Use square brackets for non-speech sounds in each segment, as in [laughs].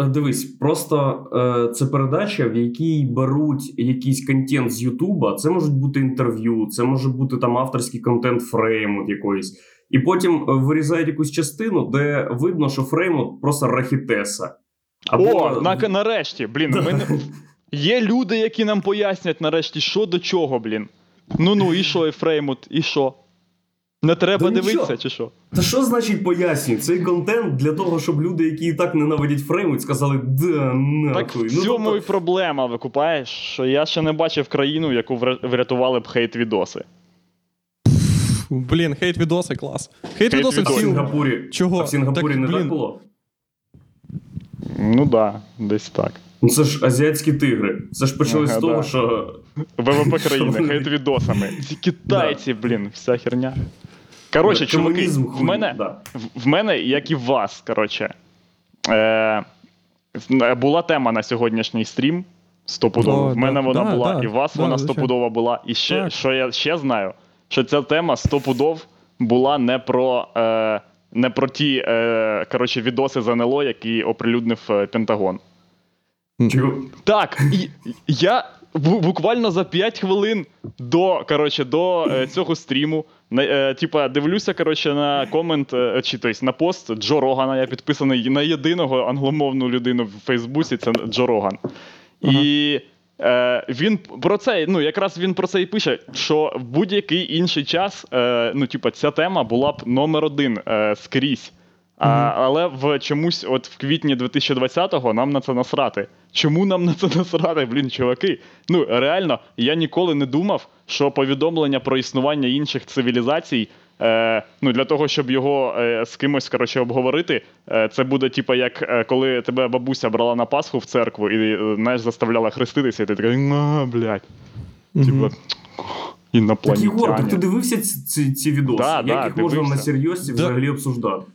Е, Дивись, просто е, це передача, в якій беруть якийсь контент з Ютуба. Це можуть бути інтерв'ю, це може бути там авторський контент фреймут якоїсь. І потім е, вирізають якусь частину, де видно, що фреймут просто рахітеса. О, на, нарешті, блін, ми не... є люди, які нам пояснять нарешті, що до чого, блін. Ну ну, і що, Е, Фреймут, і що? Не треба Та дивитися, нічого. чи що? Та що значить пояснюють? Цей контент для того, щоб люди, які і так ненавидять фреймут, сказали да нахуй. Так в Ну, цьому тобто- і проблема, викупаєш, що я ще не бачив країну, яку врятували б хейт-відоси. Блін, хейт відоси, клас. Хейт відоси А в Сінгапурі, Чого? а в Сінгапурі Так, не блін. так було? Ну да, десь так. Ну це ж азіатські тигри. Це ж почалось Ага, з того, да. що ВВП країни, [laughs] хейт-відосами. Ці китайці, блін, вся херня. Коротше, чуваки, в мене, да. в- в мене, як і в вас, коротше, е, була тема на сьогоднішній стрім. Стопудово. О, в мене да, вона да, була, да, і в вас да, вона стопудово була. І ще, Так. що я ще знаю, що ця тема стопудов була не про, е, не про ті е, коротше, відоси з НЛО, які оприлюднив е, Пентагон. Чого? Так, і я буквально за 5 хвилин до, коротше, до е, цього стріму. Е, типа, дивлюся, коротше, на комент, е, чи тобто, на пост Джо Рогана. Я підписаний на єдиного англомовну людину в Фейсбуці, це Джо Роган. І е, він про це, ну, якраз він про це і пише, що в будь-який інший час, е, ну, типа, ця тема була б номер один е, скрізь. А, але в чомусь, от в квітні 2020-го нам на це насрати. Чому нам на це [laughs] насрати, блін, чуваки? Ну реально, я ніколи не думав, що повідомлення про існування інших цивілізацій. Е, ну, для того, щоб його е, з кимось коротше, обговорити, е, це буде, типа, як е, коли тебе бабуся брала на Пасху в церкву і е, знаєш, заставляла хреститися, і ти такий, на, блядь. Типа, Так. Єгор, так ти дивився ці, ці, ці відоси? Да, Як да, їх можна на серйозці Да. взагалі обсуждати?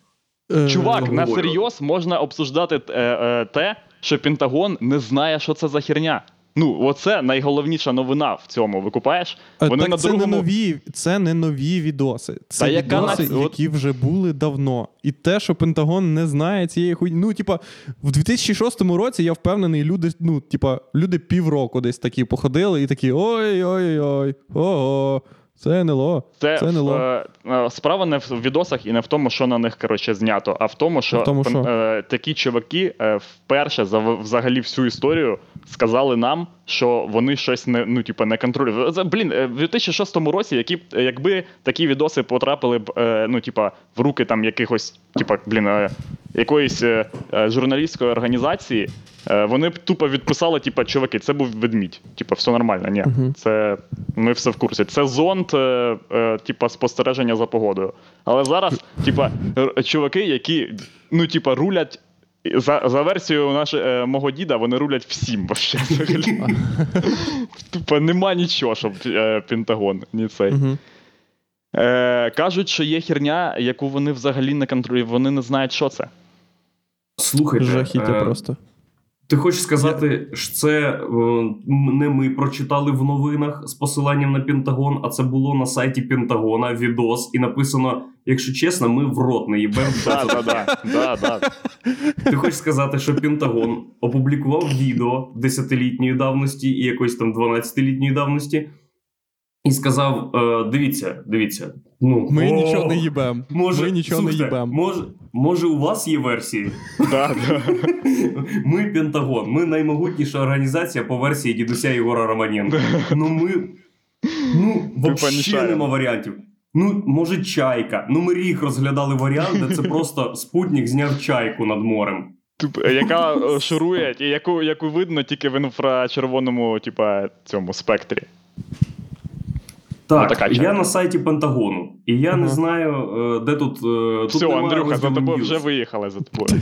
Е, Чувак, на серйоз можна обсуждати е, е, те, що Пентагон не знає, що це за херня. Ну, оце найголовніша новина в цьому. Викупаєш? е, Вони так на це другому. не нові, це не нові відоси. Це Та відоси, яка... які вже були давно. І те, що Пентагон не знає цієї хуйні. Ну, типа, в 2006 році я впевнений, люди, ну, типа, люди півроку десь такі походили і такі: ой-ой-ой, ого, це НЛО. Це, Це НЛО. е, е, справа не в відосах і не в тому, що на них коротше, знято, а в тому, що, В тому, що? е, такі чуваки е, вперше за взагалі всю історію сказали нам, що вони щось не, ну, типу, не контролюють. Блін, е, в 2006 році, які, е, якби такі відоси потрапили б е, ну, типу, в руки там якихось, типу, блін, якоїсь журналістської організації, вони б тупо відписали, типу, чуваки, це був ведмідь. Типу, все нормально. Ні, це ми все в курсі. Це зонд, типу, спостереження за погодою. Але зараз, типа, чуваки, які, ну, типа, рулять. За, за версією наш, е, мого діда, вони рулять всім вообще взагалі. Тупо нема нічого, щоб е, Пентагон, ні цей. Угу. Е, кажуть, що є херня, яку вони взагалі не контролюють, вони не знають, що це. Слухайте, Жахіття е, просто. Ти хочеш сказати, що це е, не ми прочитали в новинах з посиланням на Пентагон, а це було на сайті Пентагона відос, і написано: якщо чесно, ми в рот не їбем. Да, да, да, да, да. Ти хочеш сказати, що Пентагон опублікував відео 10-літньої давності і якоїсь там 12-літньої давності, і сказав: е, дивіться, дивіться, ну Ми нічого не їбем. Може, Ми нічого не слухайте, їбем. Може, у вас є версії? да, да. [laughs] Ми Пентагон, ми наймогутніша організація по версії дідуся Єгора Романенка. Ну ми. Ну, взагалі нема варіантів. Ну, може, чайка. Ну, ми рік розглядали варіант, де це просто спутник зняв чайку над морем. Тупо, яка шурує, яку, яку видно тільки в інфрачервоному, типа, цьому спектрі. Так, Ну, така я на сайті Пентагону, і я не знаю, е, де тут. е, тут Все, Андрюха, за тобою вже виїхали за тобою. [laughs]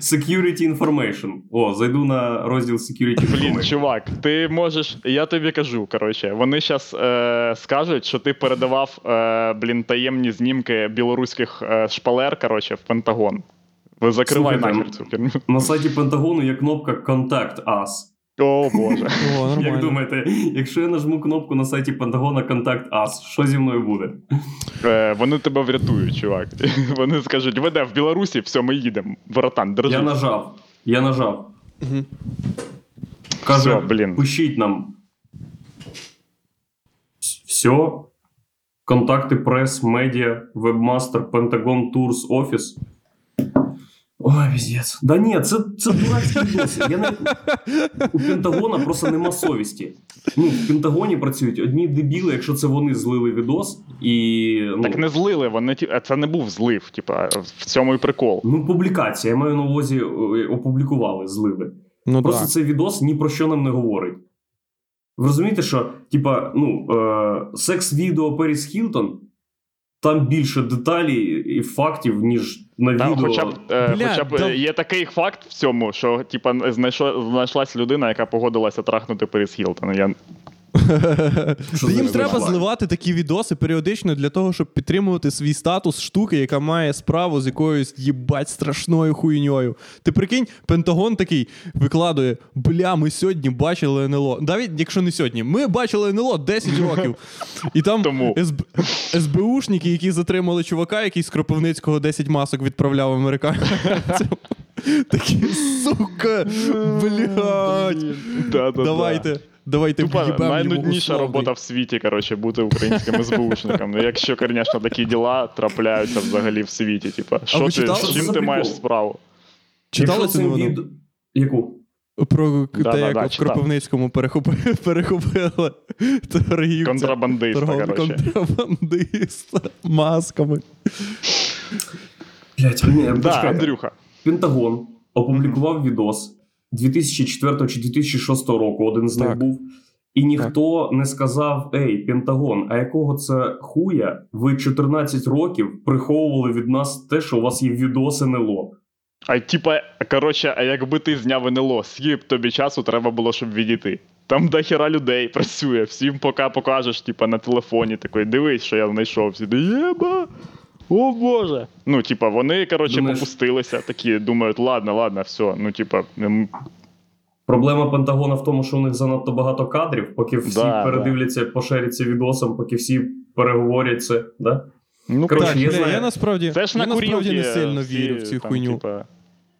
Security Information. О, зайду на розділ Security Блін, Information. чувак, ти можеш. Я тобі кажу, коротше, вони зараз е, скажуть, що ти передавав е, блін, таємні знімки білоруських е, шпалер, коротше, в Пентагон. Ви закривай Слухайте, нахер цю херню. На сайті Пентагону є кнопка Contact Us. О, Боже. О, нормально. Як думаєте, якщо я нажму кнопку на сайті Пентагона Контакт Ас, що зі мною буде? Е, вони тебе врятують, чувак. [laughs] Вони скажуть, веде в Білорусі, все, ми їдемо. Воротан, держи. Я нажав. Я нажав. Каже, Всьо, блін. пишіть нам. Все. Контакти прес, медіа, вебмастер, Пентагон Турс, офіс. Ой, піздець. Да ні, це, це дурацькі відоси. Я не... У Пентагона просто нема совісті. Ну, в Пентагоні працюють одні дебіли, якщо це вони злили відос, і. Ну, Так не злили, вони це не був злив, типа, в цьому і прикол. ну, публікація, я маю на увазі, е, опублікували, злили. Ну Просто так. цей відос ні про що нам не говорить. Ви розумієте, що, типа, ну, е, секс-відео Періс Хілтон, там більше деталей і фактів, ніж на Та, відео. хоча б, е, Бля, хоча б да- є такий факт в цьому, що типа знайшлась людина, яка погодилася трахнути Періс Хілтона. Я... Що їм треба зливати такі відоси періодично для того, щоб підтримувати свій статус штуки, яка має справу з якоюсь їбать страшною хуйньою. Ти прикинь, Пентагон такий викладує: бля, ми сьогодні бачили НЛО. Навіть якщо не сьогодні, ми бачили НЛО 10 років. І там Тому. СБ... СБУшники, які затримали чувака, який з Кропивницького 10 масок відправляв американцям. Такі, сука, блядь. Давайте. Давайте Тупо найнудніша робота в світі, коротше, бути українським СБУшником. Ну, якщо, звісно, такі діла трапляються взагалі в світі. Типа, що ти, читали? з чим ти маєш справу? Читали цю новину? від- Яку? Про Да, те, да, як да, в читав. Кропивницькому перехопили, перехопили торгівця. Контрабандиста, торгов- коротше. Контрабандиста масками. Блять, ні, Да. Андрюха. Пентагон опублікував відос 2004 чи 2006 року, один з них був. І ніхто не сказав: Ей, Пентагон, а якого це хуя? Ви 14 років приховували від нас те, що у вас є відос НЛО. А типа, коротше, а якби ти зняв НЛО, скільки б тобі часу треба було, щоб відійти? Там дохера людей працює, всім поки покажеш, типа, на телефоні такий, дивись, що я знайшов. Всі єба! О Боже! Ну, типа, вони, коротше, Думаєш- попустилися, такі думають, ладно, ладно, все. Ну, типа, Проблема Пентагона в тому, що у них занадто багато кадрів, поки всі Да, передивляться, поширяться відосом, поки всі переговорять це. Да? ну Коротше, Так, я знаю. я насправді, це ж я на насправді не сильно всі вірю в цю там, хуйню, Типа,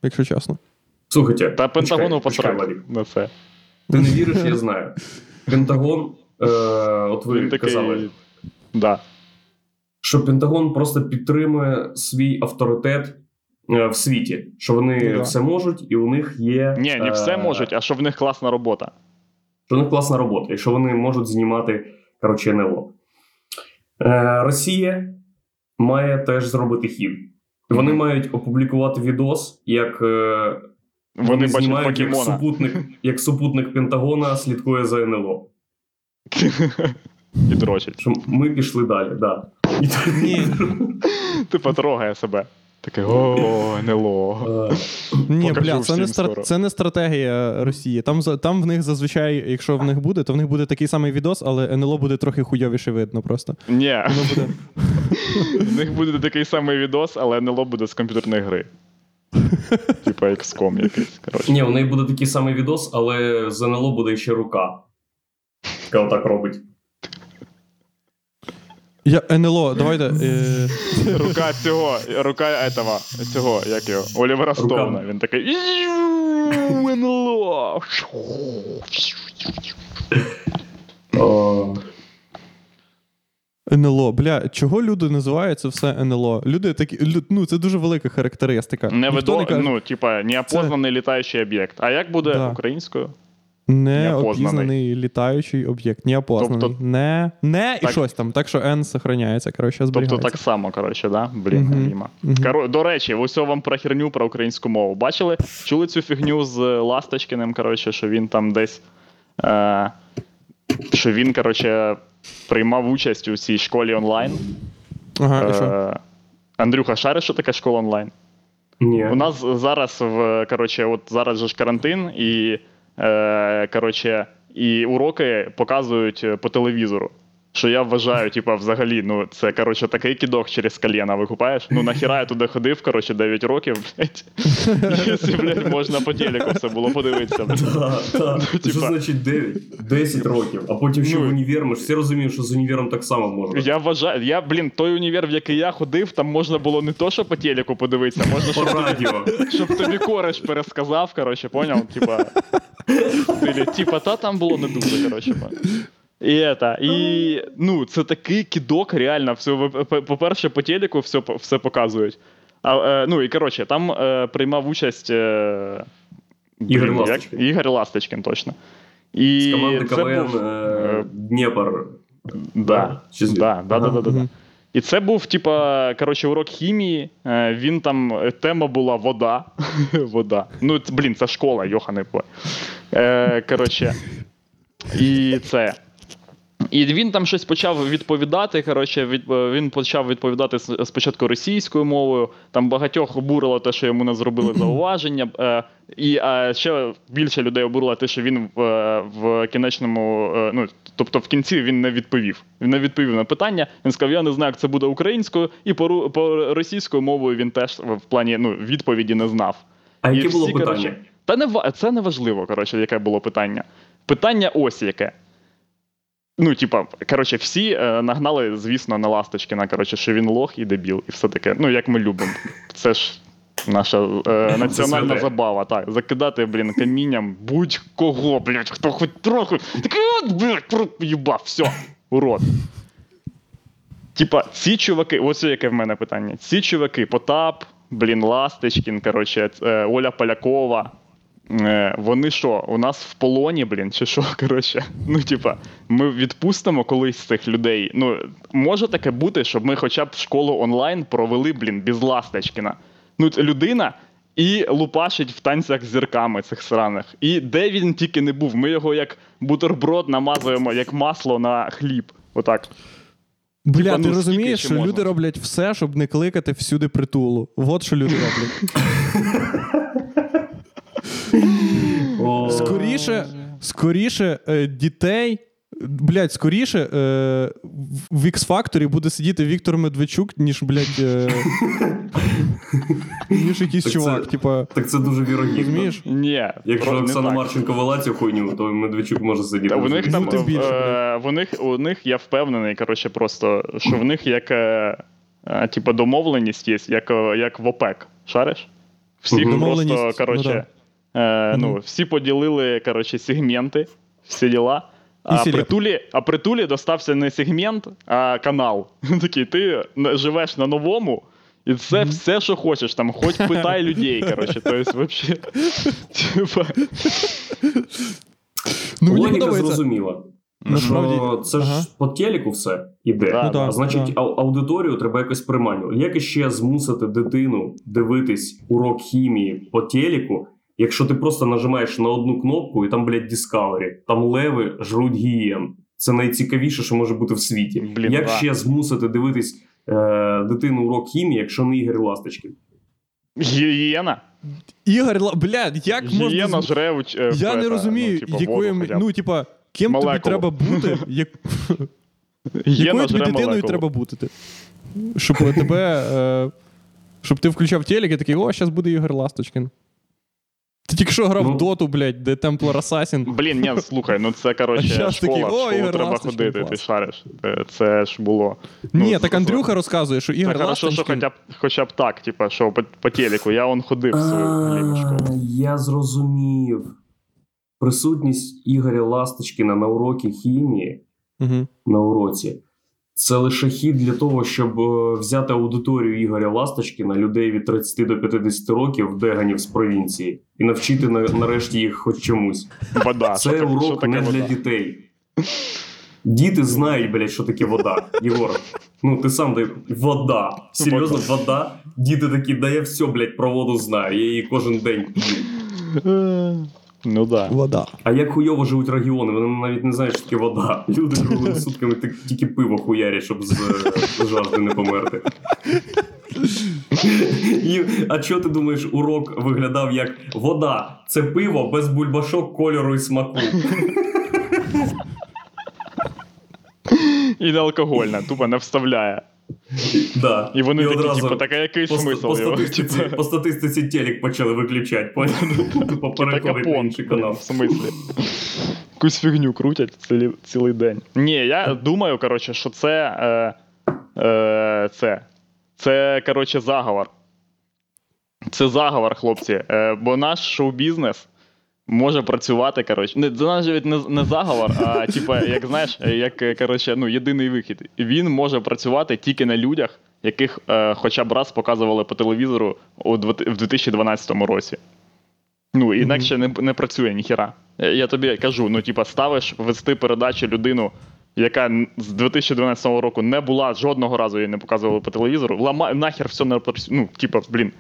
якщо чесно. Слухайте, та Пентагону Валік. на це. Ти не віриш, я знаю. Пентагон, е, от ви Він такий. казали, Да. Що Пентагон просто підтримує свій авторитет е, в світі, що вони Ну да. все можуть, і у них є. Ні, не все е, можуть, а що в них класна робота. Що у них класна робота, і що вони можуть знімати коротше, НЛО. Е, Росія має теж зробити хід. Вони Мгм. мають опублікувати відос, як е, Вони бачать знімають, як супутник, як супутник Пентагона слідкує за НЛО. [laughs] І дрочить. Що ми пішли далі, да. І Ні. [laughs] Типа трогає себе. Таке о, НЛО. Е, Ні, бля, це не, стра- це не стратегія Росії. Там, там в них зазвичай, якщо в них буде, то в них буде такий самий відос, але НЛО буде трохи хуйовіше видно просто. Ні, буде. [laughs] в них буде такий самий відос, але НЛО буде з комп'ютерної гри. [laughs] Типа XCOM якийсь. Коротше. Ні, у неї буде такий самий відос, але з НЛО буде ще рука. Яка отак робить. Я, НЛО, давайте. Е... [laughs] Рука цього, рука этого, цього, як його, Олівера Стоуна. Він такий. НЛО. НЛО, бля, чого люди називають це все НЛО? Люди такі, ну це дуже велика характеристика. Не видо, не каже, ну, типа, неопознаний літаючий об'єкт. А як буде Да. українською? Не неопознаний. опізнаний літаючий об'єкт, неопознаний. Тобто- не, не і щось там. Так що N сохраняється, коротше, Тобто так само, коротше, да? Блін. Мгм. Коро... До речі, ось вам про херню про українську мову. Бачили? Чули цю фігню з Ласточкиним, коротше, що він там десь. Е... Що він, коротше, приймав участь у цій школі онлайн. Ага, і що? Е... Андрюха, шариш, що таке школа онлайн? ні. У нас зараз в коротше, от зараз же ж карантин, і, е, коротше, і уроки показують по телевізору. Що я вважаю, типа, взагалі, ну це коротше такий кідок через коліна викупаєш. Ну нахіра я туди ходив, коротше, 9 років, блядь. [laughs] Якщо, блядь, можна по телеку все було подивитися. Що типа- значить 9? 10 років, а потім ще Ну, в універ. Ми ж всі розуміємо, що з універом так само можна. Я вважаю, я, блін, той універ, в який я ходив, там можна було не то, що по телеку подивитися, можна, По щоб, радіо. щоб тобі кореш пересказав, коротше, поняв? Типа, [laughs] типа, та там було не дуже, коротше. І, это, і ну, це такий кідок, реально. Все, по- по-перше, по телеку все, все показують. А, е, ну і коротше, там е, приймав участь е, Ігор як- Ласточкин. Ігор Ласточкин, точно. І З команди це КВН був, Дніпр. Да, да, да, да, да, да, да. І це був, типа, коротше, урок хімії. Він там, тема була вода. [laughs] вода. Ну, блін, це школа, йохане коротше. І це. І він там щось почав відповідати. Коротше, від, е, він почав відповідати спочатку російською мовою. Там багатьох обурило те, що йому не зробили зауваження. Е, і е, ще більше людей обурило те, що він в, е, в кінечному, е, ну тобто в кінці він не відповів. Він не відповів на питання. Він сказав: Я не знаю, як це буде українською, і по, по російською мовою він теж в плані ну, відповіді не знав. А яке було питання? коротше, Та не це не важливо, коротше, яке було питання. Питання ось яке. Ну, типа, коротше, всі е, нагнали, звісно, на Ласточкіна, коротше, що він лох і дебіл, і все таке. Ну, як ми любимо. Це ж наша е, національна забава. Так, закидати, блін, камінням будь-кого, блядь, хто хоч трохи. Такий от, блядь, їбав, все, урод. Типа, ці чуваки, ось яке в мене питання. Ці чуваки, Потап, блін, Ласточкін, коротше, е, Оля Полякова. Е, Вони що, у нас в полоні, блін, чи що? [laughs] Коротше, ну, типа, ми відпустимо колись цих людей. Ну, може таке бути, щоб ми хоча б школу онлайн провели, блін, без Ласточкіна. Ну, людина і лупашить в танцях з зірками цих сраних. І де він тільки не був, ми його як бутерброд намазуємо, як масло на хліб. Отак. Бля, Типа, ти ну, розумієш, що ще люди роблять все, щоб не кликати всюди притулу. От що люди роблять. [laughs] Скоріше, скоріше е, дітей. Блять, скоріше е, в- в X-Factor буде сидіти Віктор Медведчук, ніж, блядь, е, [laughs] ніж якийсь Так це- чувак. Типа, Так це дуже вірогідно. розумієш? Ні. Якщо Оксана. Марченко вела цю хуйню, то Медведчук може сидіти. Та у них там Ну, більше, е, в них, у них я впевнений, коротше, просто що в них як е, е, типу, домовленість є, як, е, як в ОПЕК. Шариш? Всі Мгм. просто, Домовленість, коротше, е, ну, всі поділили коротше, сегменти, всі діла. А селеб. притулі, а притулі достався не сегмент, а канал. [laughs] Такий, ти живеш на новому, і це все, що хочеш. Там, хоч питай людей, коротше. Тобто, вообще, [laughs] типа, Ну, Логіка зрозуміла. Що це ж ага. по телеку все іде. Да, Ну, да, а значить, да. ау- аудиторію треба якось приманювати. Як іще змусити дитину дивитись урок хімії по телеку, якщо ти просто нажимаєш на одну кнопку і там, блядь, Discovery, там леви жруть гієн. Це найцікавіше, що може бути в світі. Блін, Як да. ще змусити дивитись е, дитину урок хімії, якщо не Ігор Ласточкин? гієна. Ігор, Ла- блядь, як можна. Гієна з- жре уч- е, Я в не это, розумію, ну, типа, воду б. ну, типа, ким тобі Молекулу. треба бути, [laughs] як, Гієна якою тобі жре дитиною молекулу. треба бути. ти? Щоб тебе. Е, щоб ти включав телек і такий, о, зараз буде Ігор Ласточкин. Ти тільки що грав Ну. в доту, блядь, де Templar Assassin. Блін, ні, слухай, ну це коротше [laughs] школа, такий, в «О, школу Ігор треба Ласточкин, ходити, клас». ти шариш. Е, Це ж було. Ні, ну, так з- Андрюха розказує, що Це Ігор хорошо, що хоча б, хоча б так, типа, що по, по телеку, я он ходив в свою ліву школу. Я зрозумів. Присутність Ігоря Ласточкіна на уроці хімії Угу. на уроці. Це лише хід для того, щоб е, взяти аудиторію Ігоря Ласточкіна, людей від 30 до 50 років, деганів з провінції, і навчити на- нарешті їх хоч чомусь. Вода. Це що урок таке не для дітей. Діти знають, блядь, що таке вода. Єгор. Ну, ти сам дай вода. Серйозно, вода. Діти такі, да я все, блядь, про воду знаю. Я її кожен день п'ю. [laughs] Е, Ну да. Вода. А як хуйово живуть регіони, вони навіть не знають, що таке вода. Люди круглими [laughs] сутками тільки пиво хуярять, щоб з, з жажди не померти. І, а що ти думаєш, урок виглядав як вода? Це пиво без бульбашок, кольору і смаку. І не алкогольна, тупо не вставляє. [laughs] Да. І вони такі, одразу типу, так а який по, смисл по, його? Типу, по статистиці телек почали виключати, поняв? Тупо Та переходить на інший канал. в смислі. Якусь фігню крутять цілий, цілий день. Ні, я думаю, коротше, що це. Е, е, це. Це, коротше, заговор. Це заговор, хлопці. Е, бо наш шоу-бізнес може працювати, коротше. Не, це навіть не, не заговор, а [laughs] типа, як знаєш, як коротше, ну, єдиний вихід. Він може працювати тільки на людях, яких е, хоча б раз показували по телевізору у, в 2012 році. Ну, інакше не, не працює ніхіра. Я, я тобі кажу: ну, типа, ставиш вести передачу людину, яка з 2012 року не була жодного разу її не показували по телевізору, ламай нахер все не працює. Ну, типа, блін,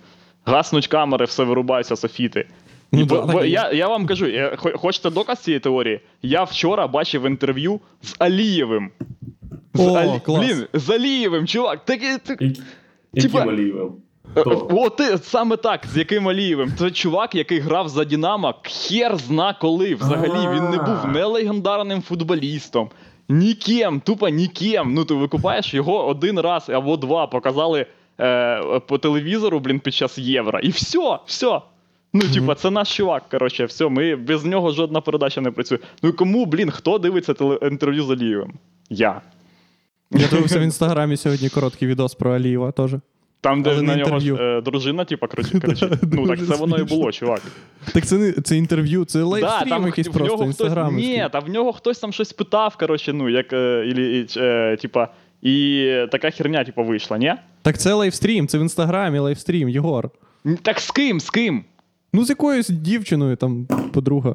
гаснуть камери, все вирубаються софіти. Ну, І да, бо- бо я, я вам кажу, я, хочете доказ цієї теорії? Я вчора бачив інтерв'ю з Алієвим. З О, клас. Блін, з Алієвим, чувак. Так, так, Які- Яким Алієвим? Е, Хто? О, ти саме так, з яким Алієвим. Це чувак, який грав за Дінамо, хер зна коли. Взагалі він не був не легендарним футболістом, ніким, тупо ніким. Ну ти викупаєш його один раз або два показали е, по телевізору, блін, під час євро. І все, все. Ну, типа, це наш чувак. Коротше, все, ми без нього жодна передача не працює. Ну і кому, блін, хто дивиться теле- інтерв'ю з Алієвим? Я. Я дивився в інстаграмі сьогодні короткий відос про Алієва теж. Там, де Але на не нього інтерв'ю. е, дружина, типа, [laughs] кричить. Ну так це воно і було, чувак. Так це не це інтерв'ю, це лайвстрім там якийсь в просто нього хтось, інстаграм. Ні, та в нього хтось там щось питав, коротше, ну, як, е, или, і, е, типа, і така херня, типа, вийшла, ні? Так це лайвстрім, це в інстаграмі лайвстрім, Єгор. Так з ким? З ким? Ну, з якоюсь дівчиною, там, подруга.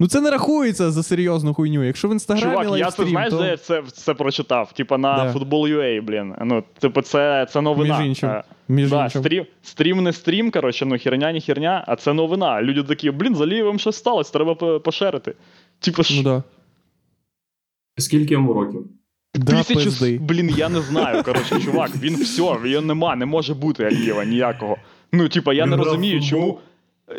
Ну це не рахується за серйозну хуйню. Якщо в інстаграмі Чувак, я це лайвстрім, знаєш, то... де я це, це прочитав? Типа на? Football.ua, блін. Ну, типу, це, це новина. Між іншим. Е, Між да, іншим. стрім, стрім не стрім, коротше, ну херня не херня, а це новина. Люди такі, блін, з Алієвим щось сталося, треба пошерити. Типу, Ну да. Скільки йому років? Да, Тисячу, пизди. блін, я не знаю. Коротше, чувак, він все, його нема, не може бути Алієва ніякого. Ну, типа, я Він не розумію, футбол? чому.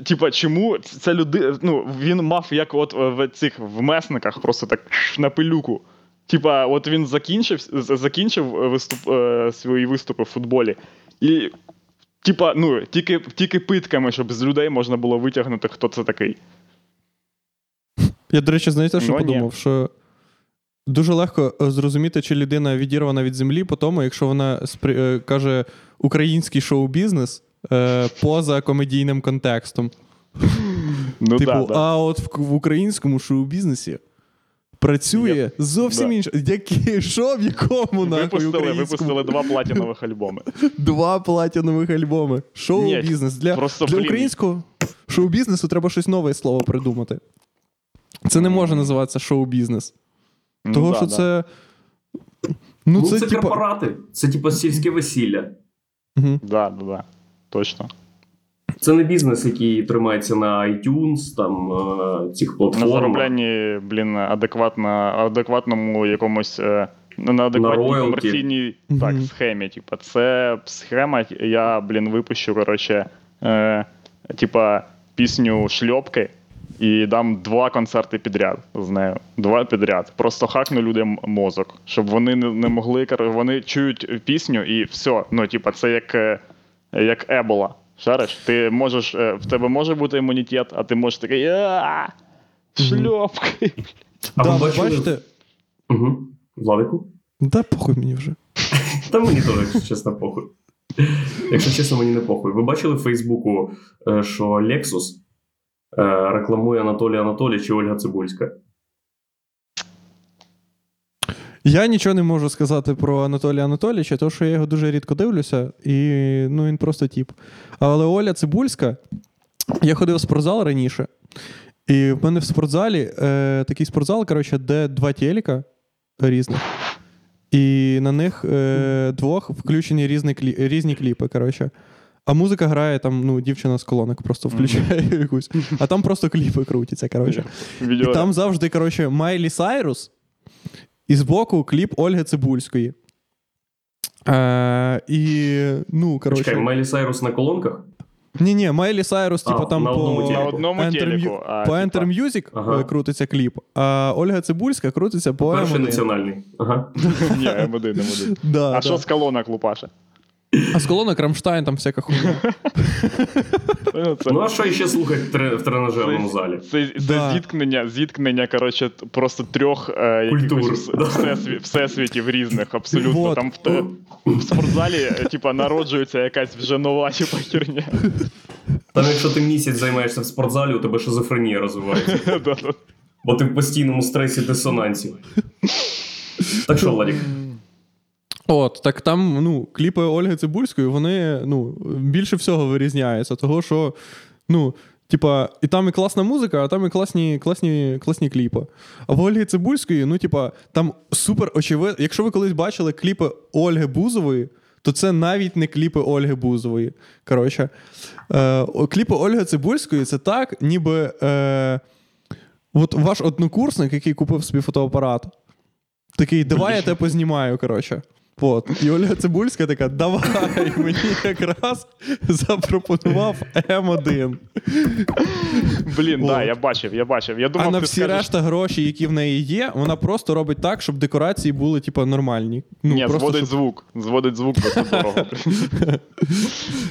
Типа, чому ця людина. Ну, він мав як от в цих в месниках просто так на пилюку. Типа, от він закінчив, закінчив виступ, е, свої виступи в футболі. І, типа, ну, тільки, тільки питками, щоб з людей можна було витягнути, хто це такий. Я, до речі, знаєте, що Ну, ні. подумав? Що дуже легко е, зрозуміти, чи людина відірвана від землі, по тому, якщо вона спри- е, каже український шоу-бізнес е, поза комедійним контекстом. Ну, типу, да, да. а от в, в українському шоу-бізнесі працює Є. зовсім Да. інше. Які, що в якому нахуй Випустили, українському? випустили два платінових альбоми. [laughs] Два платінових альбоми. Шоу-бізнес. Для, просто, для блін. українського шоу-бізнесу треба щось нове слово придумати. Це не може називатися шоу-бізнес. Ну, Того, да, що да. це. Ну, Ну, це, це, типа. корпорати. Це типа сільське весілля. Мгм. Да, да, да. Точно. Це не бізнес, який тримається на iTunes, там е, цих На зароблянні, блін, адекватно, адекватному якомусь. е, На адекватній роялті. комерційній так, схемі. Типа, це схема, я, блін, випущу, коротше, е, типа, пісню шльопки і дам два концерти підряд з нею. Два підряд. Просто хакну людям мозок, щоб вони не, не могли. кор- Вони чують пісню і все. Ну, типа, це як, е, як ебола. Шариш? Ти можеш, е, в тебе може бути імунітет, а ти можеш такий. «А, Шльопки. А да, ви бачили? бачите? Угу. Владику? Да, похуй мені вже. Та мені теж, якщо чесно, похуй. Якщо чесно, мені не похуй. Ви бачили в Фейсбуку, е, що Lexus е, рекламує Анатолій Анатолійович і Ольга Цибульська? Я нічого не можу сказати про Анатолія Анатолійовича, тому що я його дуже рідко дивлюся, і ну, він просто тіп. Але Оля Цибульська, я ходив в спортзал раніше, і в мене в спортзалі е, такий спортзал, коротше, де два телека різних. І на них е, двох включені різні, клі, різні кліпи. коротше. А музика грає там, ну, дівчина з колонок просто включає [laughs] якусь. А там просто кліпи крутяться. коротше. І там завжди, коротше, Майлі Сайрус, і збоку кліп Ольги Цибульської. Е, і, ну, коротше. Чекай, Майлі Сайрус на колонках? Ні, ні, Майлі Сайрус, типу, там на одному по. На одному Enter телеку, Mu- а, по типа- Enter Music Ага. е, крутиться кліп, а Ольга Цибульська крутиться по Перший M1. національний. Ага. [laughs] Ні, М1, М1. [laughs] Да, А да. що з колонок Лупаша? А з колонок Рамштайн, там всяка хуйня. Ну, Ну а що ще слухати в тре- в тренажерному залі? Це, зіткнення, зіткнення, коротше, просто трьох е, всесвітів різних, абсолютно. Там в, спортзалі, е, типа, народжується якась вже нова типа, херня. Там, якщо ти місяць займаєшся в спортзалі, у тебе шизофренія розвивається. [laughs] Бо ти в постійному стресі дисонансі. Так що, Владик? От, так там, ну, кліпи Ольги Цибульської, вони ну, більше всього вирізняються, того що, ну, типа, і там і класна музика, а там і класні, класні, класні кліпи. А в Ольги Цибульської, ну, типа, там супер очевидно. Якщо ви колись бачили кліпи Ольги Бузової, то це навіть не кліпи Ольги Бузової. Коротше, е, кліпи Ольги Цибульської це так, ніби. Е, От ваш однокурсник, який купив собі фотоапарат, такий, давай я тебе познімаю, коротше. От. І Ольга Цибульська така, давай, [laughs] мені якраз запропонував М1. Блін, да, я бачив, я бачив. Я думав, а на всі скажеш, решта гроші, які в неї є, вона просто робить так, щоб декорації були, типу, нормальні. Ну, Ні, просто, зводить щоб... звук. Зводить звук, дорого. [laughs]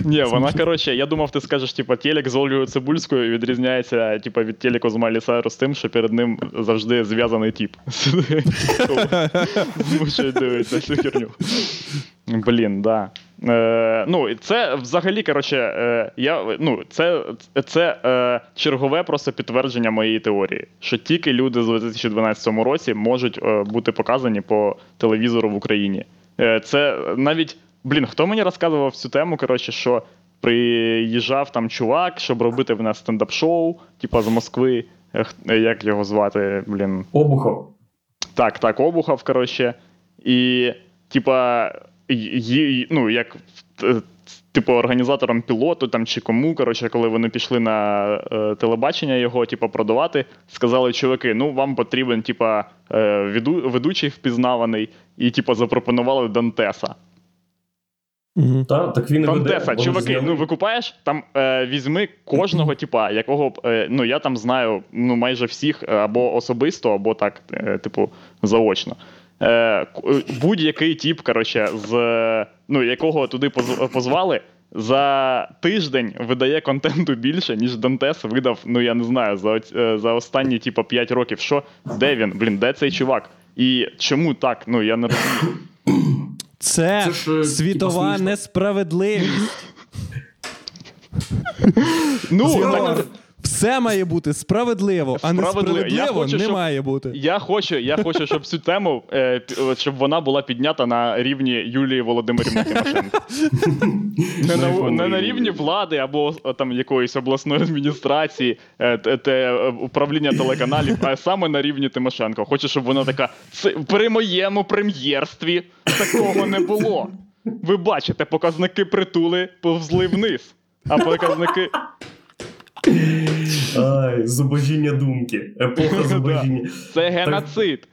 Ні, вона, коротше, я думав, ти скажеш, типа, телек з Ольгою Цибульською відрізняється, типа, від телеку з Майлі Сайрус тим, що перед ним завжди зв'язаний тіп. Змушують дивитися цю херню. [laughs] Блін, да. Е, ну, це взагалі, коротше, е, я, ну, це, це е, чергове просто підтвердження моєї теорії, що тільки люди з 2012 році можуть е, бути показані по телевізору в Україні. Е, це навіть, блін, хто мені розказував цю тему, коротше, що приїжджав там чувак, щоб робити в нас стендап-шоу, типа з Москви. Е, як його звати, блін. Обухов. Так, так, Обухов, коротше. І, типа, ну, як е, типу, організатором пілоту там, чи кому, коротше, коли вони пішли на е, телебачення його, типу, продавати, сказали, чуваки, ну вам потрібен, типа, е, ведучий впізнаваний, і, типу, запропонували Дантеса. Мгм. Та, так він і веде. Чуваки, зняли. ну викупаєш, там е, візьми кожного типа, якого е, ну я там знаю ну майже всіх е, або особисто, або так, е, типу, заочно. Е, будь-який тип, коротше, з ну, якого туди позвали, за тиждень видає контенту більше, ніж Дантес видав, ну я не знаю, за, е, за останні, типу, 5 років. Що? Де він? Блін, де цей чувак? І чому так? Ну я не розумію. Це, Це ж, е, світова типу, несправедливість. Ну, так, Все має бути справедливо, а Справедливо. Хочу, не щоб- має бути. Я хочу, я хочу, щоб цю тему, е, щоб вона була піднята на рівні Юлії Володимирівни Тимошенко. Не на, не на рівні? влади або там якоїсь обласної адміністрації, е, те, е, управління телеканалів, а саме на рівні Тимошенко. Хочу, щоб вона така. При моєму прем'єрстві такого не було. Ви бачите, показники притули повзли вниз. А показники. Ай, зубожіння думки. Епоха [laughs] зубожіння. Це геноцид.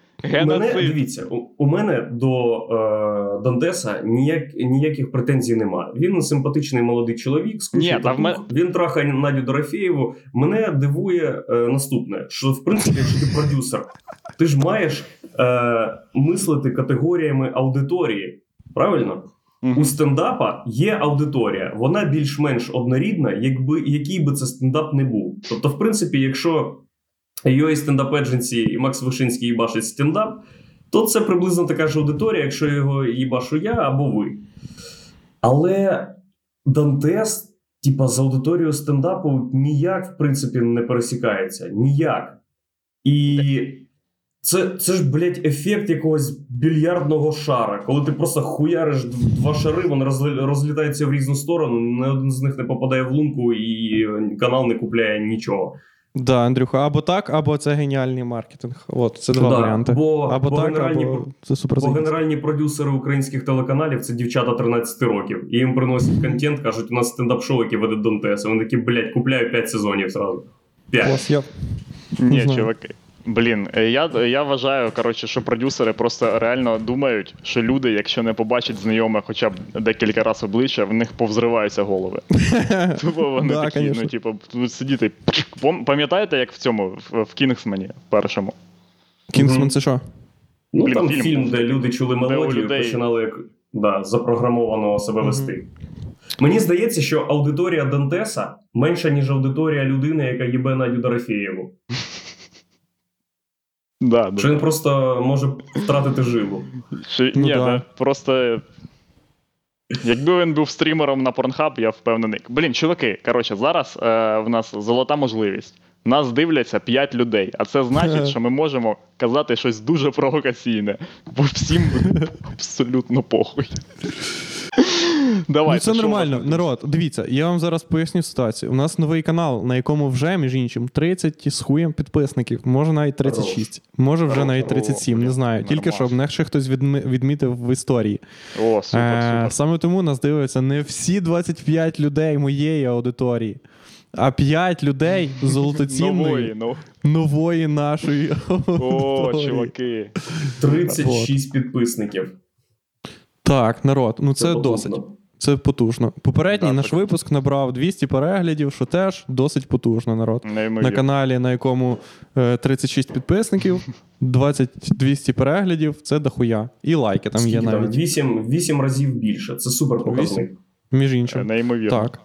Мене, дивіться, у, у мене до е, Дантеса ніяк, ніяких претензій немає. Він симпатичний молодий чоловік, Ні, та в мен- він трахає Надю Дорофєєву. Мене дивує е, наступне: що в принципі, якщо ти продюсер, ти ж маєш е, мислити категоріями аудиторії. Правильно? Мгм. У стендапа є аудиторія, вона більш-менш однорідна, якби який би це стендап не був. Тобто, в принципі, якщо UA стендап Agency і Макс Вишинський їбашить стендап, то це приблизно така ж аудиторія, якщо його їбашу я або ви. Але Дантес, типа, з аудиторією стендапу ніяк, в принципі, не пересікається. Ніяк. І це, це ж, блядь, ефект якогось більярдного шара, коли ти просто хуяриш два шари, вони розлітаються в різну сторону, ні один з них не попадає в лунку, і канал не купляє нічого. Да, Андрюха, або так, або це геніальний маркетинг. От, це два Да, варіанти. бо- або бо так, генеральні або це супер Бо генеральні продюсери українських телеканалів це дівчата 13 років. І їм приносять контент, кажуть, у нас стендап-шоу, яке веде Донтес. Вони такі, блядь, купляю 5 сезонів зразу. 5. Ось я Ні, чуваки. Блін, е, я, я вважаю, коротше, що продюсери просто реально думають, що люди, якщо не побачать знайоме хоча б декілька разів обличчя, в них повзриваються голови. [laughs] Тупо вони Да, такі, конечно. ну, типу, тут сидіти. Пам'ятаєте, як в цьому, в, Кінгсмені першому? Кінгсман це що? Ну Блін, там фільм. фільм, де люди чули мелодію, людей- починали як да, запрограмовано себе вести. Мені здається, що аудиторія Дантеса менша, ніж аудиторія людини, яка їбе Надю Дорофєєву. Да, да. Що він просто може втратити жилу. Чи, Ну ні, да. да. просто. Якби він був стрімером на Pornhub, я впевнений. Блін, чуваки, коротше, зараз е, в нас золота можливість. Нас дивляться 5 людей, а це значить, [laughs] що ми можемо казати щось дуже провокаційне, бо всім [laughs] абсолютно похуй. Давай, ну, це нормально. Народ, дивіться, я вам зараз поясню ситуацію. У нас новий канал, на якому вже, між іншим, 30 з хуєм підписників, може навіть 36, може вже навіть 37, не знаю. Тільки щоб ще хтось відми- відмітив в історії. О, супер, Е. Саме тому нас дивляться не всі 25 людей моєї аудиторії, а 5 людей [laughs] золотоцінної Нової, ну. нової нашої О, чуваки. 36 підписників. Так, народ, ну це, потужно. досить. Це потужно. Попередній Да, наш це випуск набрав 200 переглядів, що теж досить потужно, народ. На каналі, на якому е, 36 підписників, [laughs] 20-200 переглядів це дохуя. І лайки там є Скільки там? навіть. 8, 8 разів більше. Це супер показник. Між Е, іншим. Неймовірно. Так.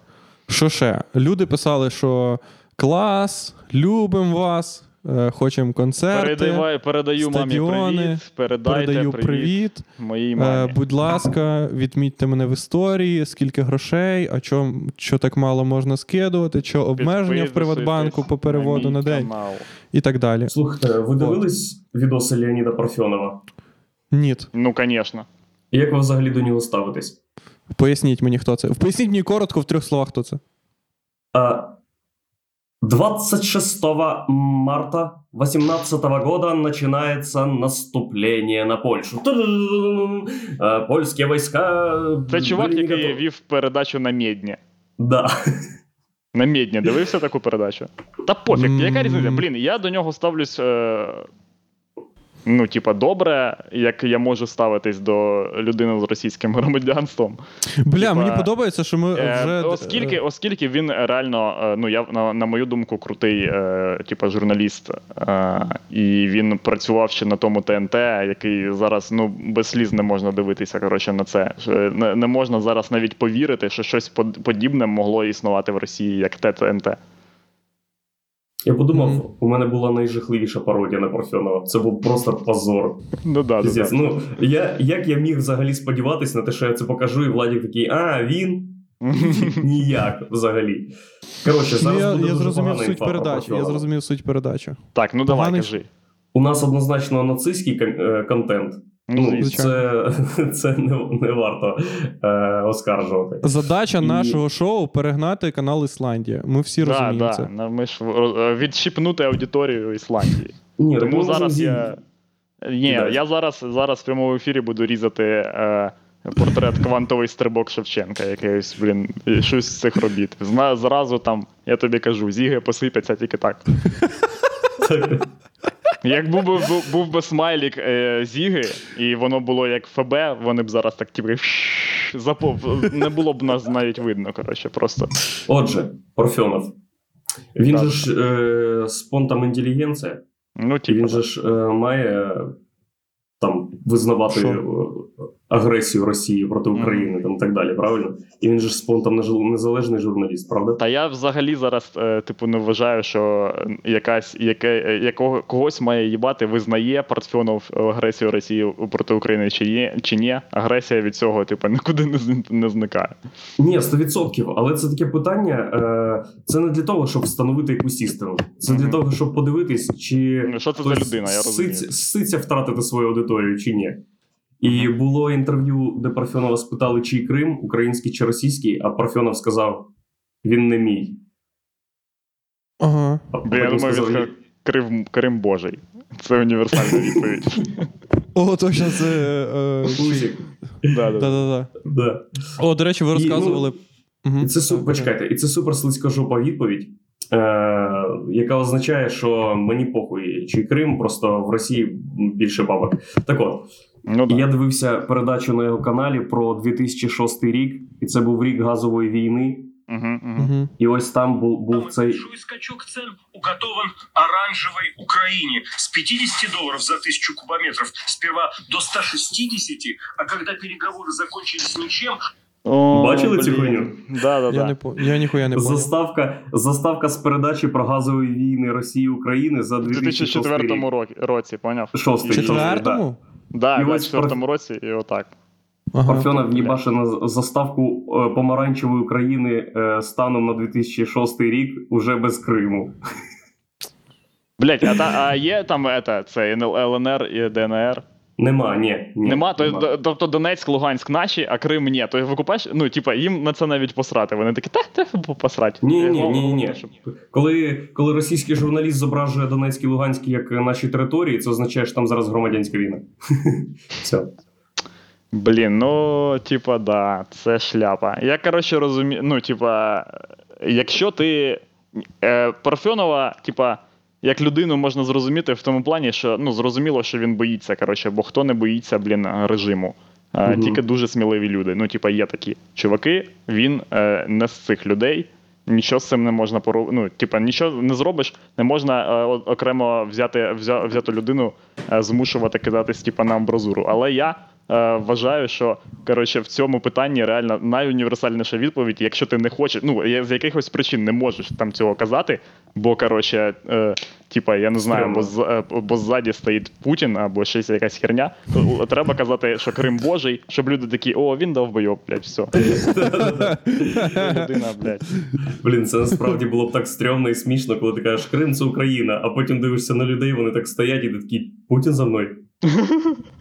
Що ще? Люди писали, що клас, любимо вас, е, хочемо концерти. Передавай, передаю мамі привіт. Передайте Передаю привіт, привіт. моїй Е, мамі. будь ласка, відмітьте мене в історії, скільки грошей, а чо, що так мало можна скидувати, що обмеження в Приватбанку по переводу на мій день канал. і так далі. Слухайте, ви дивились відоси Леоніда Парфьонова? Ні. Ну, звісно. Як ви взагалі до нього ставитесь? Поясніть мені, хто це. Поясніть мені коротко в трьох словах, хто це. А, 26 марта 2018 года начинается наступление на Польшу. Ту-ду-ду-ду-ду. А, Польские войска... Це чувак, были не який готовы. вів передачу на Медні. Да. На Медні дивився таку передачу? Та пофіг, яка різниця? Блін, я до нього ставлюсь. Е... Ну, типа, добре, як я можу ставитись до людини з російським [laughs] громадянством. Бля, Типа, мені подобається, що ми Е, вже. оскільки, оскільки він реально, е, ну я на, на мою думку, крутий, е, типа журналіст, е, і він працював ще на тому ТНТ, який зараз ну без сліз не можна дивитися. Коротше, на це не, не можна зараз навіть повірити, що щось под- подібне могло існувати в Росії, як те ТНТ. Я подумав, Мгм. у мене була найжахливіша пародія на Парфьонова. Це був просто позор. Ну да, да, Ну, я, як я міг взагалі сподіватись на те, що я це покажу, і Владик такий, а, він? [laughs] Ніяк взагалі. Коротше, зараз я, буде я дуже зрозумів суть інфа про передачі. Я зрозумів суть передачі. Так, ну давай, Поганий кажи. У нас однозначно нацистський е, контент. Ну, Ну, це, [laughs] це не, не варто е, оскаржувати. Задача І- нашого шоу перегнати канал Ісландія. Ми всі Да, розуміємо да. це. Ну, Ми ж е, відщипнути аудиторію Ісландії. Ні, Тому зараз я. Ні, кидати. я зараз, зараз в прямому ефірі буду різати е, портрет квантовий стрибок Шевченка, якийсь, блін, щось з цих робіт. Зна, зразу там, я тобі кажу, зіги посипляться тільки так. [laughs] Так, Як був би, був, був би смайлік е, зіги, і воно було як ФБ, вони б зараз так тільки запов... не було б нас навіть видно, коротше, просто. Отже, Парфьонов. Він Так. же ж е, спонтом інтелігенція. Ну, типу, він же ж е, має там визнавати Що? Е, агресію Росії проти. України там, і так далі, правильно? І він же ж спонтом незалежний журналіст, правда? Та я взагалі зараз, е, типу, не вважаю, що якась яке, е, якого когось має їбати, визнає Парфьонов агресію Росії проти України чи є, чи ні. Агресія від цього, типу, [laughs] нікуди не, не зникає. Ні, 100%. Але це таке питання. Е, це не для того, щоб встановити якусь істину. Це для того, щоб подивитись, чи Ну, Що це за людина, я розумію. ситься втратити свою аудиторію чи ні. І було інтерв'ю, де Парфьонова спитали, чий Крим, український чи російський, а Парфьонов сказав: він не мій. Ага. А я думаю, сказав, він сказав, Крим, Крим Божий. Це універсальна відповідь. О, точно це. Е, Да, да. Да-да-да. Да. О, до речі, ви ну, розказували. І це почекайте, і це супер слизькожопа відповідь. е, яка означає, що мені похуй, чи Крим, просто в Росії більше бабок. Так от, Ну, і да. я дивився передачу на його каналі про 2006 рік, і це був рік газової війни. Угу, угу. Угу. І ось там був, був Самый цей. большой скачок цен уготован оранжевой Украине с 50 долларов за тысячу кубометров сперва до 160, а когда переговоры закончились ничем, О, Бачили цю блін. хуйню? Да, да, Я да. не по- я ніхуя не понял. Заставка, заставка з передачі про газові війни Росії і України за У 2006 2004 рік. році, році, поняв? Шостий, І- шостий, Четвертому? Да, І в ось 24 році, і отак. Ага. Парфьонов в'їбаше на заставку е, помаранчевої України е, станом на 2006 рік уже без Криму. Блять, а, та, а є там це, це ЛНР і ДНР? Нема, ні. ні Нема, то, нема. тобто Донецьк, Луганськ наші, а Крим ні. То викупаєш, ну, типа, їм на це навіть посрати. Вони такі, та, посрати. Ні, ні, ні, ні. Коли, коли російський журналіст зображує Донецьк і Луганськ як наші території, це означає, що там зараз громадянська війна. [laughs] Все. Блін, ну, типа, да, це шляпа. Я, коротше, розумію, ну, типа, якщо ти. Е, Парфьонова, типа, як людину можна зрозуміти в тому плані, що ну, зрозуміло, що він боїться, коротше, бо хто не боїться, блін, режиму. Мгм. Тільки дуже сміливі люди. Ну, типа, є такі чуваки, він е, не з цих людей. Нічого з цим не можна пору... ну, типа, нічого не зробиш, не можна е, окремо взяти взя... взяту людину, е, змушувати кидатись типа, на амбразуру. Але я вважаю, що коротше, в цьому питанні реально найуніверсальніша відповідь, якщо ти не хочеш, ну з якихось причин не можеш там цього казати, бо коротше, е, типа, я не знаю, бо, з, е, бо ззаді стоїть Путін або щось якась херня, то треба казати, що Крим Божий, щоб люди такі, о, він довбойоб, блядь, все. [laughs] Людина, блядь. Блін, це насправді було б так стрьомно і смішно, коли ти кажеш Крим це Україна, а потім дивишся на людей, вони так стоять і ти такий Путін за мною. [laughs]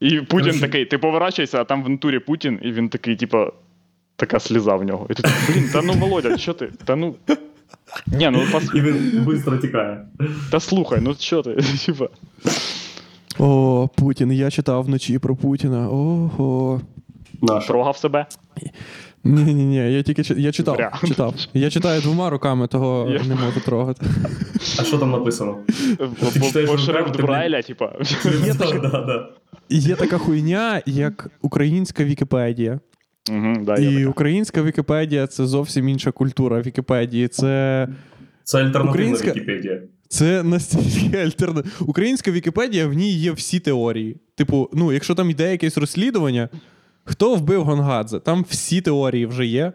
І Путін такий, ти поворачуєшся, а там в натурі Путін, і він такий, типа, така сліза в нього. І ти такий, блін, та ну Володя, що ти? Та ну. Ні, ну пос... І він швидко тікає. та слухай, ну що ти? [laughs] Типа. О, Путін. Я читав вночі про Путіна. Ого. Трогав себе. Ні, ні, ні, я тільки я читав. Зря. читав. Я читаю двома руками, того Я- не можу трогати. А що там написано? Шрифт Брайля, типа. Да, да, да. Є така хуйня, як українська Вікіпедія. Угу, да, І українська Вікіпедія це зовсім інша культура Вікіпедії. Це, Це альтернативна Українська- Вікіпедія. це настільки альтерна. Українська Вікіпедія в ній є всі теорії. Типу, ну, якщо там йде якесь розслідування, хто вбив Гонгадзе? Там всі теорії вже є.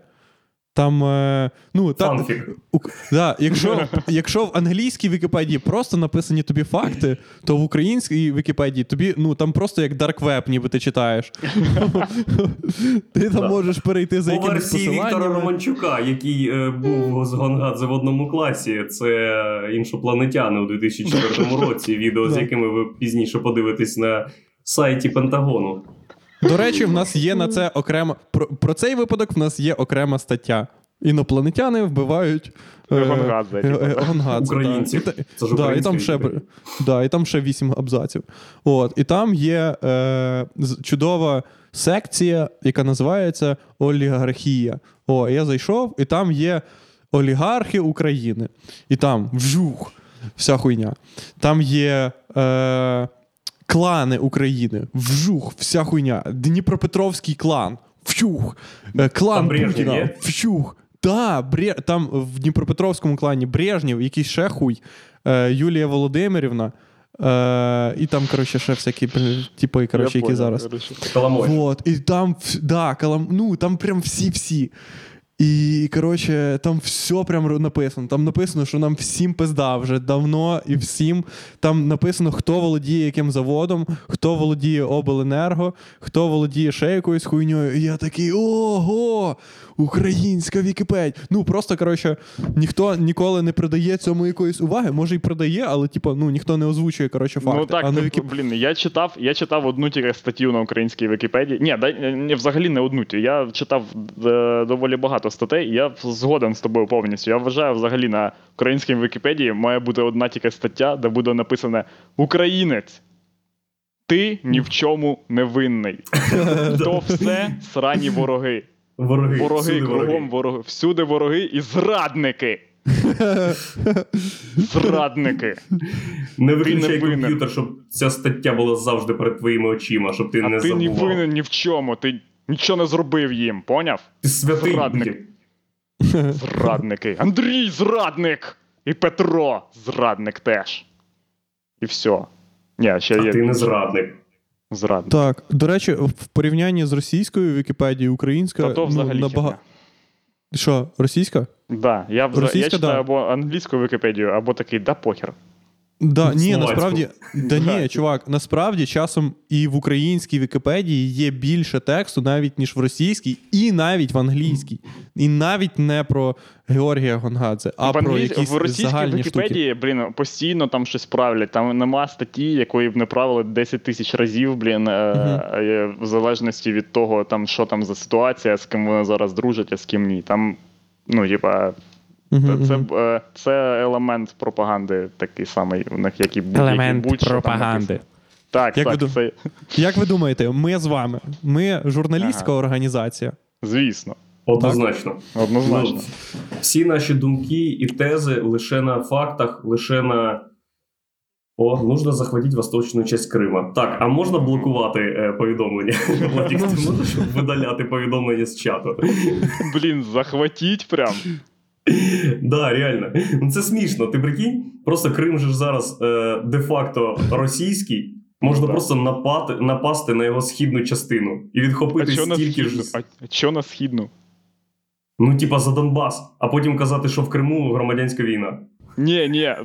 Там, е, ну, там, Фанфік. У- Да, якщо, якщо в англійській Вікіпедії просто написані тобі факти, то в українській Вікіпедії тобі ну там просто як Dark Web, ніби ти читаєш. [laughs] Ти там Да. можеш перейти за По якимись версії Віктора. Романчука, який е, був з Гонгадзе в одному класі, це іншопланетяни у 2004 [laughs] році. Відео, з якими ви пізніше подивитесь на сайті Пентагону. До речі, в нас є на це окрема про, про цей випадок. В нас є окрема стаття. Інопланетяни вбивають е, Гонгадзе, е, типу, е. Гонгадзе, Українців. да. І Це ж да, і там ще, да, і там ще вісім абзаців. От, і там є е, чудова секція, яка називається Олігархія. О, я зайшов, і там є олігархи України. І там вжух, вся хуйня. Там є. Е, Клани України, вжух, вся хуйня. Дніпропетровський клан, вщух. Е, Клан Там Путіна, є? вщух. Да, Бре... там в Дніпропетровському клані Брежнєв, якийсь ще хуй, е, Юлія Володимирівна. Е, і там, коротше, ще всякі типи, коротше, які понял, зараз. коротше. Вот, і там, да, калам, ну, там прям всі-всі. І, коротше, там все прям написано. Там написано, що нам всім пизда вже давно і всім. Там написано, хто володіє яким заводом, хто володіє обленерго, хто володіє ще якоюсь хуйньою. І я такий ого! Українська Вікіпедія. Ну просто коротше, ніхто ніколи не придає цьому якоїсь уваги. Може, й придає, але типу, ну ніхто не озвучує коротше факти. Ну так, а на типу, Вікіп... блін, я читав, я читав одну тільки статтю на українській Вікіпедії. Ні, да, взагалі не одну. Я читав е, доволі багато статей, я згоден з тобою повністю. Я вважаю, взагалі на українській Вікіпедії має бути одна тільки стаття, де буде написано Українець. Ти ні в чому не винний. [laughs] То все срані вороги. Вороги. Вороги, кругом вороги. вороги. Всюди вороги і зрадники. [laughs] Зрадники. Не Ти виключай комп'ютер, щоб ця стаття була завжди перед твоїми очима, щоб ти А не ти не винен ні в чому. Ти нічого не зробив їм, поняв? Ти святий. Зрадник. [laughs] Зрадники. Андрій зрадник! І Петро зрадник теж. І все. Ні, ще А є. ти не зрадник. Зрадник. Так, до речі, в порівнянні з російською Вікіпедією, українська Та то ну, набага... Що, російська? Да, я, вза- я Російська, читаю да. або англійську Вікіпедію, або такий, да похер. Да, ні, насправді, да ні, чувак, насправді часом і в українській Вікіпедії є більше тексту, навіть ніж в російській, і навіть в англійській. І навіть не про Георгія Гонгадзе, а в, про якісь в російській загальні штуки. Вікіпедії, блін, постійно там щось правлять. Там нема статті, якої б не правили 10 тисяч разів, блін, е, в залежності від того, там, що там за ситуація, з ким вони зараз дружать, а з ким ні. Там, ну, типа, Мгм, це, е, це елемент пропаганди такий самий у них, як і будь-який Елемент будь-що пропаганди. написано. Так, Як так, ви це, Як ви думаєте, ми з вами? Ми журналістська Ага. організація. звісно, Однозначно. однозначно. Ну, всі наші думки і тези лише на фактах, лише на. О, нужно захватити восточну часть Крима. Так, а можна блокувати е, повідомлення? Владик, ти можеш видаляти повідомлення з чату? Блін, захватіть прям. Да, реально. Ну це смішно. Ти прикинь? Просто Крим же ж зараз е, де-факто російський. Можна Да. просто напати, напасти на його східну частину і відхопити стільки ж. А чо на східну? Ну, типа за Донбас, а потім казати, що в Криму громадянська війна. Ні, ні,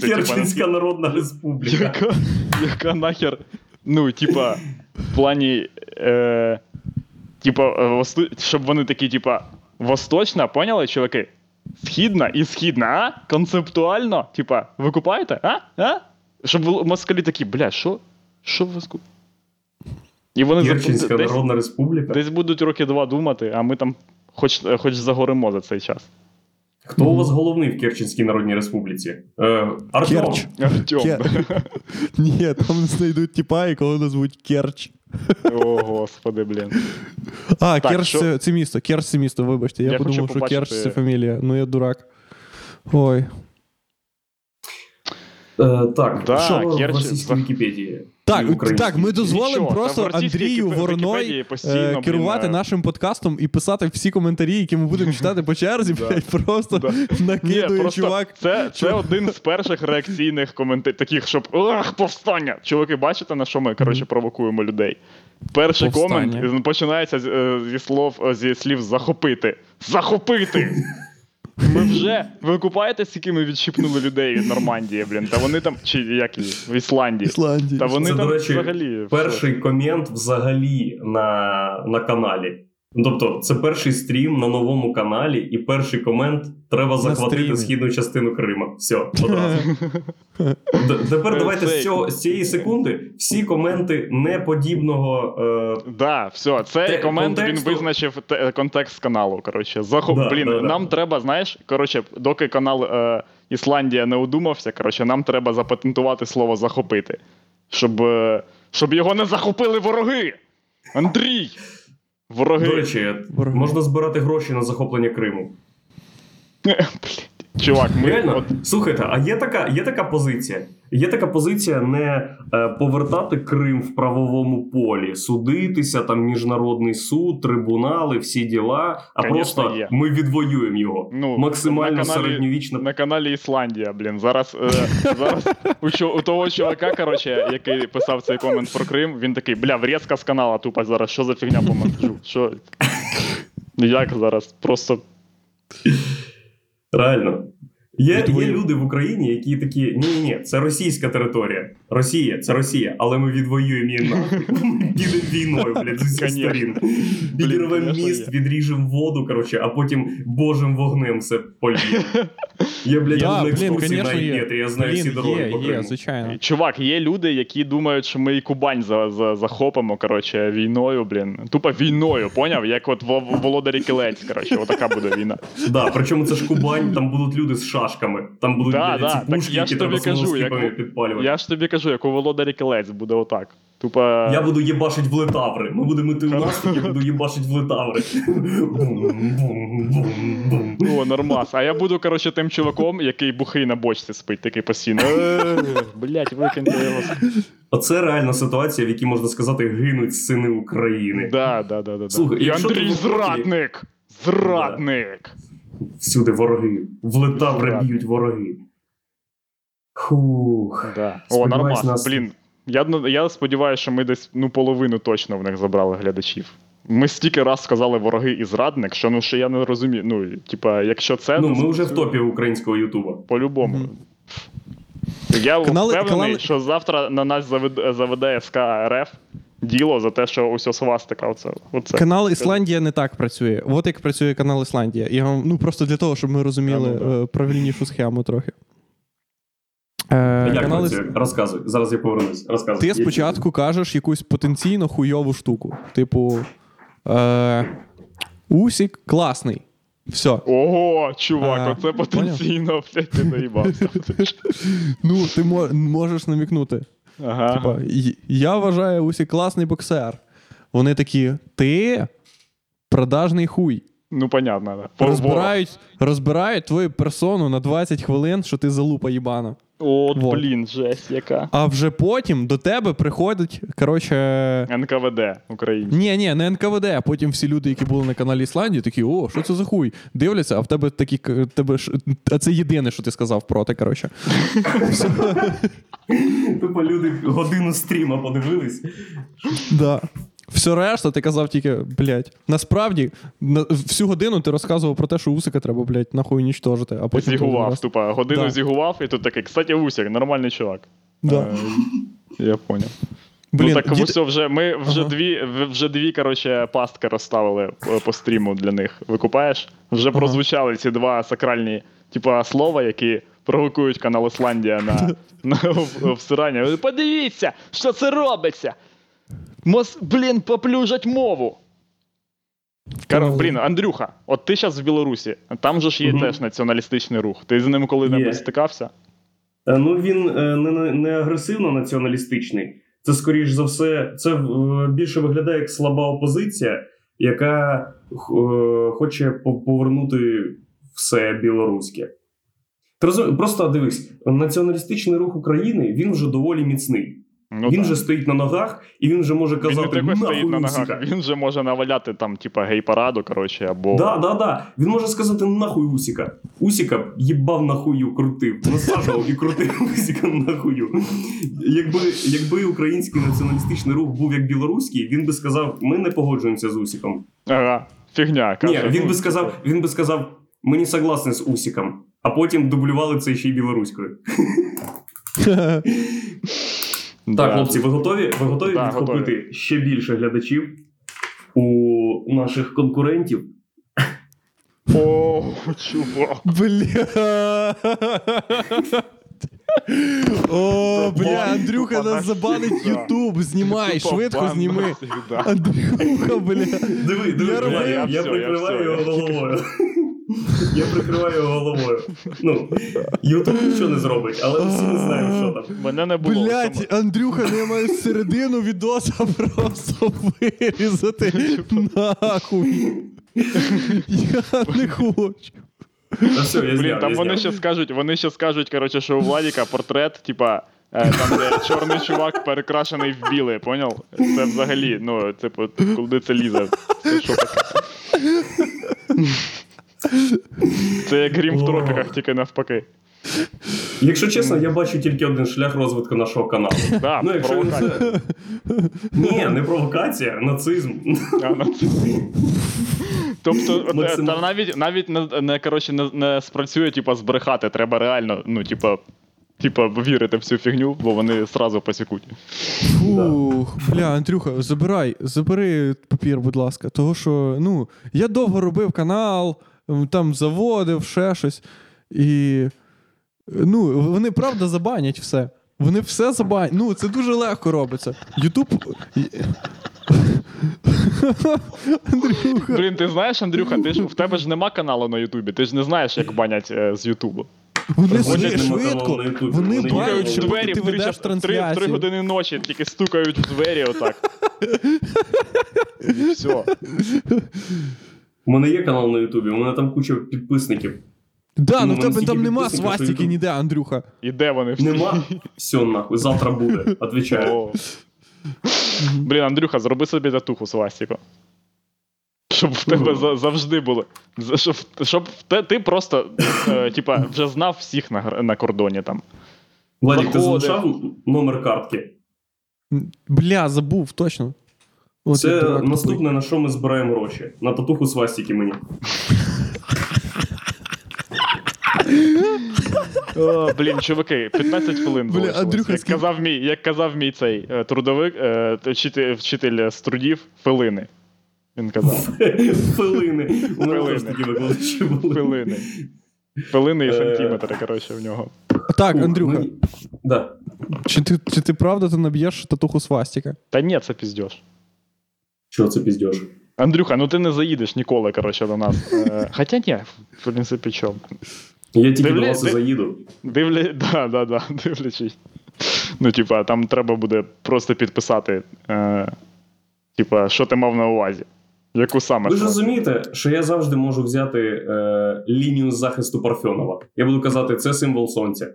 Керченська Народна Республіка. яка, яка нахер. Ну, типа, в плані. Е, типа, е, щоб вони такі, типа, восточна, поняли, чуваки? Східна і східна, а? Концептуально, типа, ви купаєте? А? А? Щоб москалі такі, бля, що? Що ви ску... І вони десь, Народна Республіка. десь будуть роки два думати, а ми там хоч, хоч загоримо за цей час. Хто у вас головний в Керченській Народній Республіці? Е, Артем. Керч. Артем. Кер- [laughs] Ні, там знайдуть тіпа, якого назвуть Керч. О, господи, блін. А, Так, Керч що- це, це місто, Керч це місто, вибачте. Я, Я подумав, хочу що побачити- Керч це фамілія. Ну я дурак. Ой. Е, так, Да, що в Керч- російській Вікіпедії? Так, так, ми дозволимо Нічого, там просто в російській Андрію Вороной постійно, е, блін, керувати е, нашим подкастом і писати всі коментарі, які ми будемо [laughs] читати по черзі, блядь, просто Да. [laughs] накидує просто чувак. Це, це один з перших реакційних коментарів, таких, щоб ах, повстання. Чуваки, бачите, на що ми коротше, провокуємо людей? Перший Повстання. комент е, починається з- е, зі слов е, зі слів захопити. Захопити! [laughs] Ми вже. Ви купаєте, скільки ми відщипнули людей від Нормандії, блін? Та вони там. Чи як її? В Ісландії. Ісландії. Та вони Це, там до речі, взагалі. Перший комент взагалі на, на каналі. Ну, Тобто, це перший стрім на новому каналі, і перший комент треба захватити стрімі. східну частину Крима. Все, одразу. [laughs] Тепер Е, давайте з, цього, з цієї секунди всі коменти неподібного. Е, Да, все, цей комент він визначив контекст каналу. Коротше, Захоп... Блін, нам треба, знаєш, коротше, доки канал е, Ісландія не удумався, коротше, нам треба запатентувати слово захопити. Щоб, е, щоб його не захопили вороги. Андрій! Вороги. До речі, Вороги. можна збирати гроші на захоплення Криму. [laughs] Блін, Чувак, ми Реально, от, слухайте, а є така, є така позиція. Є така позиція не е, повертати Крим в правовому полі, судитися, там міжнародний суд, трибунали, всі діла. А Конечно, просто є. ми відвоюємо його. Ну, Максимально на каналі- середньовічно. на каналі Ісландія, блін. Зараз, е, зараз у, у того чувака, коротше, який писав цей комент про Крим, він такий, бля, врізка з канала тупо зараз, що за фігня по монтажу? Що? Як зараз? Просто Реально. Є, є люди в Україні, які такі: ні, ні, ні, це російська територія. Росія, це Росія, але ми відвоюємо її. [laughs] Ми підемо війною, блядь, з усіх сторін. Підірвемо міст, відріжемо воду, коротше, а потім божим вогнем все польємо. [laughs] Я, блядь, на екскурсії на конечно, я знаю всі дороги по Криму. звичайно. Чувак, є люди, які думають, що ми і Кубань за, за, захопимо, коротше, війною, блін. Тупо війною, поняв? Як от Володарі Кілець, коротше, отака буде війна. Да, причому це ж Кубань, там будуть люди з шашками, там будуть Да, да, ці так я які треба кажу, як- підпалювати. Я ж тобі кажу, як у Володарі Кілець буде отак. Тупа. Я буду їбашить в летаври. Ми будемо йти у наступ, я буду їбашить в летаври. О, нормас. А я буду, коротше, тим чуваком, який бухий на бочці спить, такий постійно. «Е, Блять, викиньте його. Оце реальна ситуація, в якій можна сказати, гинуть сини України. Да, да, да, да. Слухай, І Андрій зрадник! Зрадник! Всюди вороги. В реб'ють вороги. Хух. Да. О, нормально. нас- Блін. Я, я сподіваюся, що ми десь ну, половину точно в них забрали глядачів. Ми стільки раз сказали вороги і зрадник, що ну що я не розумію. Ну, типа, якщо це. Ну, ми вже в топі українського Ютуба. По-любому. Мгм. Я Канали- впевнений, канали- що завтра на нас заведе, заведе СК РФ діло за те, що ось свастика. Оце, оце. Канал Ісландія не так працює. От як працює канал Ісландія. Я вам, ну просто для того, щоб ми розуміли А, ну, да. е, правильнішу схему трохи. Е, Як канал працює? Розказуй. Зараз я повернусь. Розказуй. Ти спочатку кажеш якусь потенційно хуйову штуку. Типу. Е, Усік класний. Все. Ого, чувак, оце потенційно, блядь, ти наїбався. [laughs] Ну, ти можеш намікнути. Ага. Типа, я вважаю Усі класний боксер. Вони такі, ти продажний хуй. Ну, понятно, да. По- Розбирають, розбирають твою персону на 20 хвилин, що ти залупа їбана. От, Вот. блін, жесть яка. А вже потім до тебе приходить, коротше. НКВД український. Ні, ні, не НКВД, а потім всі люди, які були на каналі Ісландії, такі, о, що це за хуй? Дивляться, а в тебе такі тебе. А це єдине, що ти сказав проти, коротше. Тупо люди годину стріма подивились. Да. Все решта, ти казав тільки, блядь. Насправді, на, всю годину ти розказував про те, що усика треба, блядь, нахуй унічтожити, а потім. Зігував, тупа, годину Да. зігував, і тут такий, кстати, Усік, нормальний чувак. Да. Е, Я поняв. Блін, ну так дід- все, вже ми вже Ага. дві, вже дві коротше, пастки розставили по, по стріму для них. Викупаєш? Вже Ага. прозвучали ці два сакральні, типа, слова, які провокують канал Ісландія на, [laughs] на в- всирання. Подивіться, що це робиться. Мос, блін, поплюжать мову. Кар, блін, Андрюха, от ти зараз в Білорусі, там же ж є Мгм. теж націоналістичний рух. Ти з ним коли-небудь стикався? Е, Ну він е, не, не- не агресивно націоналістичний. Це, скоріш за все, це е, більше виглядає як слаба опозиція, яка хоче повернути все білоруське. Ти просто дивись, націоналістичний рух України він вже доволі міцний. Ну, він так. вже стоїть на ногах, і він вже може Він не казати стоїть нахуй на Усіка». ногах, він же може наваляти там, типа, гей-параду, коротше, або. Да, да, да. Він може сказати нахуй Усіка. Усіка їбав нахую, крутив, насаджував і крутив [laughs] Усіка нахую. Якби, якби український націоналістичний рух був як білоруський, він би сказав: ми не погоджуємося з Усіком. Ага, фігня. Ні, він би сказав, він би сказав, ми не согласні з Усіком, а потім дублювали це ще й білоруською. [laughs] да. Так, хлопці, ви готові? Ви готові Да, відхопити ще більше глядачів у наших конкурентів? О, чувак. Бля. О, бля, Андрюха нас забанить. Ютуб. Знімай, швидко зніми. Андрюха, бля. Диви, диви, Я прикриваю його головою. Я прикриваю його головою. Ну, Ютуб нічого не зробить, але всі не знаємо, що там. Мене не було. Блять, Андрюха, ну я маю середину відоса [laughs] просто вирізати. Нахуй. Я не хочу. Все, я Блін, зняв, там я вони зняв. ще скажуть, вони ще скажуть, коротше, що у Владіка портрет, типа, е, там, де чорний чувак перекрашений в біле, поняв? Це взагалі, ну, типу, куди це лізе? Це що таке? Це як грім в тропіках, тільки навпаки. Якщо чесно, я бачу тільки один шлях розвитку нашого каналу. Да, Ну, якщо він провокація. це... Ні, не провокація, нацизм. А, це- Тобто, е, Максим- там навіть навіть не, не, коротше, не, не спрацює, типа, збрехати. Треба реально, ну, типа, типа, вірити в цю фігню, бо вони сразу посікуть. Фух, бля, Андрюха, забирай, забери папір, будь ласка. Того, що ну, я довго робив канал, там заводив, ще щось. І. Ну, вони правда забанять все. Вони все забанять. Ну, це дуже легко робиться. Ютуб. Андрюха. Блін, ти знаєш, Андрюха, ти ж в тебе ж нема каналу на Ютубі, ти ж не знаєш, як банять е, з Ютубу. Вони нема швидко. на Ютубі, Вони вони бають, їдуть що в двері ти в три, ведеш три, три трансляцію. години ночі, тільки стукають в двері отак. І все. У мене є канал на Ютубі, у мене там куча підписників. Да, ну Ну, в тебе там нема свастики ніде, Андрюха. І де вони всі? Нема? Все, нахуй, завтра буде. [laughs] Отвечаю. Блін, Андрюха, зроби собі татуху свастіку. Щоб в тебе за- завжди було. Щоб, щоб те- ти просто, е, типа, вже знав всіх на, на кордоні там. Владик, ти залишав номер картки? Бля, забув, точно. От Це наступне, на що ми збираємо гроші. На татуху свастики мені. О, блін, чуваки, 15 хвилин залишилось. Андрюха, як, скільки- казав мій, як казав мій цей е, трудовик, е, вчитель, вчитель з трудів, филини. Він казав. У мене Филини. теж такі викладачі були. Филини. Филини і Е. сантиметри, коротше, в нього. Так, Андрюха, мені- Да. чи ти, чи ти правда ти наб'єш татуху свастика? Та ні, це піздєш. Чого це піздєш? Андрюха, ну ти не заїдеш ніколи, коротше, до нас. Е, хоча ні, в принципі, чому. Я тільки до вас і заїду. Дивля... [laughs] Да, да, да, дивлячись. Ну, типа, там треба буде просто підписати, е, типа, що ти мав на увазі. Яку саме Ви ж розумієте, що я завжди можу взяти е, лінію захисту Парфьонова. Я буду казати, це символ сонця.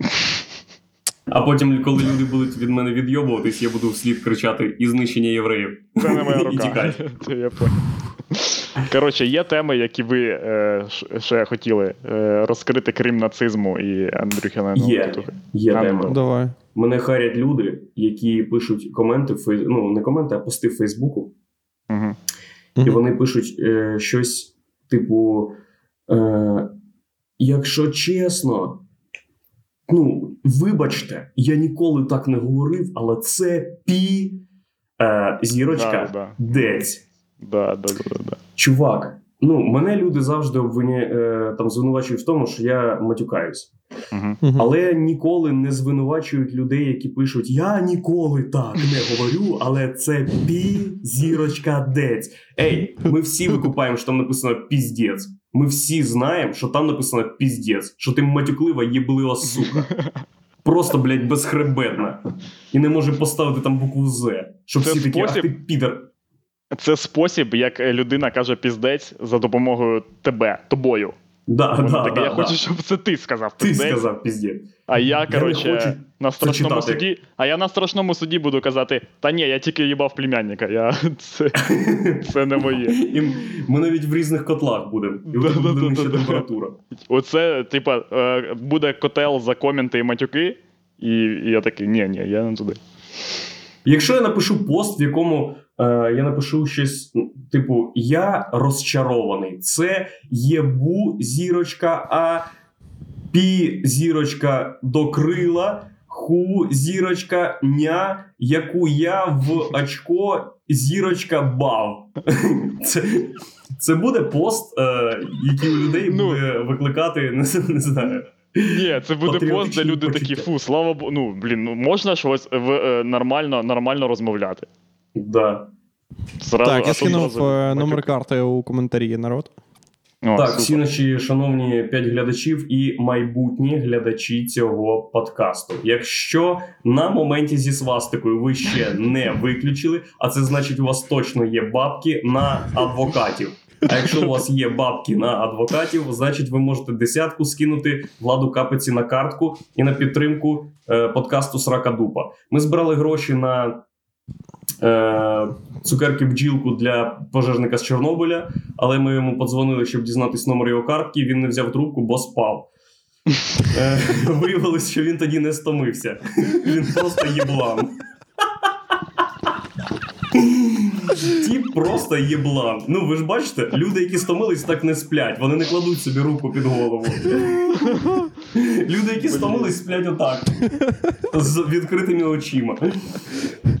[laughs] А потім, коли люди будуть від мене відйобуватись, я буду вслід кричати і знищення євреїв. Це не моя І рука. тікай. [laughs] Це я понял. Коротше, є теми, які ви е, ще хотіли е, розкрити, крім нацизму і Андрюхіна. Є. Є тема. Давай. Мене харять люди, які пишуть коменти ну не коменти, а пости в Фейсбуку. Угу. І вони пишуть е, щось типу: е, якщо чесно, ну, вибачте, я ніколи так не говорив, але це пі е, зірочка Да, да. дець. Да, да, да, да, да. Чувак, ну, мене люди завжди обвиня... е, там звинувачують в тому, що я матюкаюсь. Угу. Але ніколи не звинувачують людей, які пишуть: Я ніколи так не говорю, але це пі зірочка дець. Ей, ми всі викупаємо, що там написано піздець. Ми всі знаємо, що там написано піздець, що ти матюклива єблива сука. [laughs] Просто, блядь, безхребетна. І не може поставити там букву З. Щоб Це всі такі, спосіб- ти підер. Це спосіб, як людина каже піздець за допомогою тебе, тобою. Да, Вона да, така, да, я да. хочу, щоб це ти сказав Ти сказав піздець. А я, коротше, хочу на страшному суді. А я на страшному суді буду казати: та ні, я тільки їбав племянника. Я... [laughs] Це, це не моє. [laughs] І ми навіть в різних котлах будемо. І буде нижча температура. Оце, типа, е, буде котел за коменти і матюки, і, я такий, ні, ні, я не туди. Якщо я напишу пост, в якому е, я напишу щось, типу, я розчарований, це єбу зірочка, а пі зірочка до крила, ху зірочка ня, яку я в очко зірочка бав. [laughs] Це, це буде пост, е, який у людей Ну. буде викликати, не, [laughs] не знаю. Ні, це буде пост, де люди такі, фу, слава Богу, ну, блін, ну можна щось в, е, нормально, нормально розмовляти. Да. Зразу, Так, я скинув е, номер карти у коментарі народ. О, Так, всі наші шановні п'ять глядачів і майбутні глядачі цього подкасту. Якщо на моменті зі свастикою ви ще не виключили, а це значить, у вас точно є бабки на адвокатів. А якщо у вас є бабки на адвокатів, значить ви можете десятку скинути владу капиці на картку і на підтримку е, подкасту Срака Дупа. Ми збирали гроші на цукерки бджілку для пожежника з Чорнобиля, але ми йому подзвонили, щоб дізнатись номер його картки. Він не взяв трубку, бо спав. Е, [laughs] Виявилось, що він тоді не стомився. Він просто єблан. Тіп просто єблан. Ну ви ж бачите, люди, які стомились, так не сплять. Вони не кладуть собі руку під голову. Люди, які стомились, сплять отак. З відкритими очима.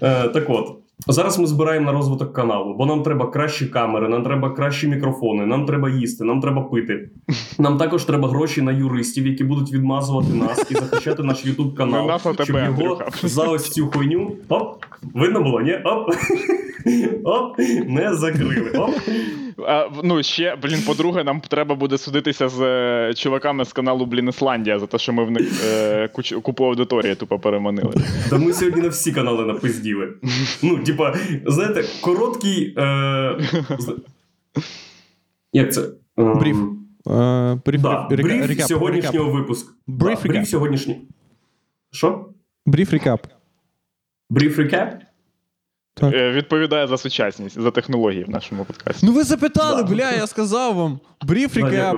Е, так от. Зараз ми збираємо на розвиток каналу, бо нам треба кращі камери, нам треба кращі мікрофони, нам треба їсти, нам треба пити. Нам також треба гроші на юристів, які будуть відмазувати нас і захищати наш Ютуб канал. Щоб його за ось цю хуйню. Оп, Видно було, ні? Оп. Оп, не закрили. Оп. А, ну, ще, блін, по-друге, нам треба буде судитися з е, чуваками з каналу Блін Ісландія за те, що ми в них е, куч, купу аудиторії тупо переманили. Та ми сьогодні на всі канали напизділи. Ну, типа, знаєте, короткий. Е... з- Як це? Бріф. Е, бріф, Да, река- сьогоднішнього випуску. Бріф да, сьогоднішній. Що? Бріф рекап. Бріф рекап? Е, відповідає за сучасність, за технології в нашому подкасті. Ну ви запитали, Да. бля, я сказав вам. Бріф Да, рекап.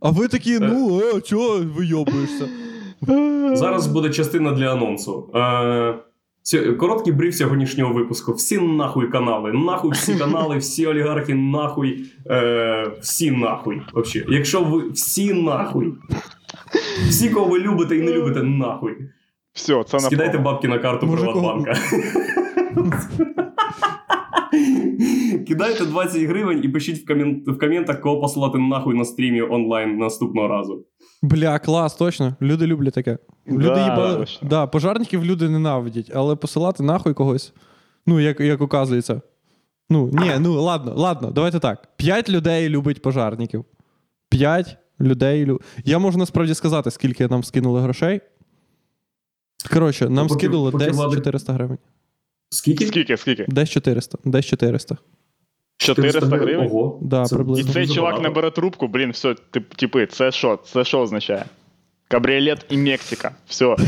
А ви такі, ну, а, чого вийобуєшся? [laughs] Зараз буде частина для анонсу. Е, короткий бриф сьогоднішнього випуску. Всі нахуй канали. Нахуй всі [laughs] канали, всі олігархи, нахуй. Е, всі нахуй. Вообще. Якщо ви всі нахуй. Всі, кого ви любите і не любите, нахуй. Все, це на Скидайте бабки на карту Може, Приватбанка. Кидайте 20 гривень і пишіть в, комін... в коментах, кого посилати нахуй на стрімі онлайн наступного разу. Бля, клас, точно. Люди люблять таке. Люди Да, їбали. точно. Да, пожарників люди ненавидять, але посилати нахуй когось. Ну, як, як оказується. Ну, ні, ну ладно, ладно, давайте так. П'ять людей любить пожарників. П'ять людей любить. Я можу насправді сказати, скільки нам скинули грошей. Коротше, нам Поки- скинули поки десь Владик- 400 гривень. Скільки? Скільки, скільки? Десь 400. Десь 400. 400 гривень? Ого. Да, Це І приблизно. цей чувак не бере трубку, блін, все, тип, типи, це що? Це що означає? Кабріолет і Мексика. Все. [laughs]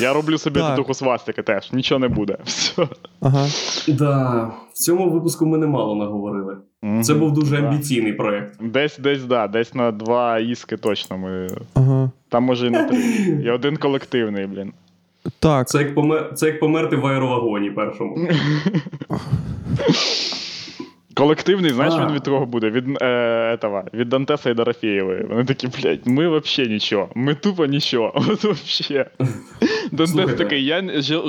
Я роблю собі Так. татуху свастики теж. Нічого не буде. Все. Ага. Да, в цьому випуску ми немало наговорили. Це був дуже Да. амбіційний проект. Десь, десь, да, десь на два іски точно ми. Ага. Там може і на три. [laughs] І один колективний, блін. Так. Це як, помер... Це як померти в аеровагоні першому. [laughs] Колективний, знаєш, А. він від кого буде? Від, е, этого, від Дантеса і Дорофєєвої. Вони такі, блядь, ми взагалі нічого. Ми тупо нічого. [laughs] От вообще. Дантес такий, я,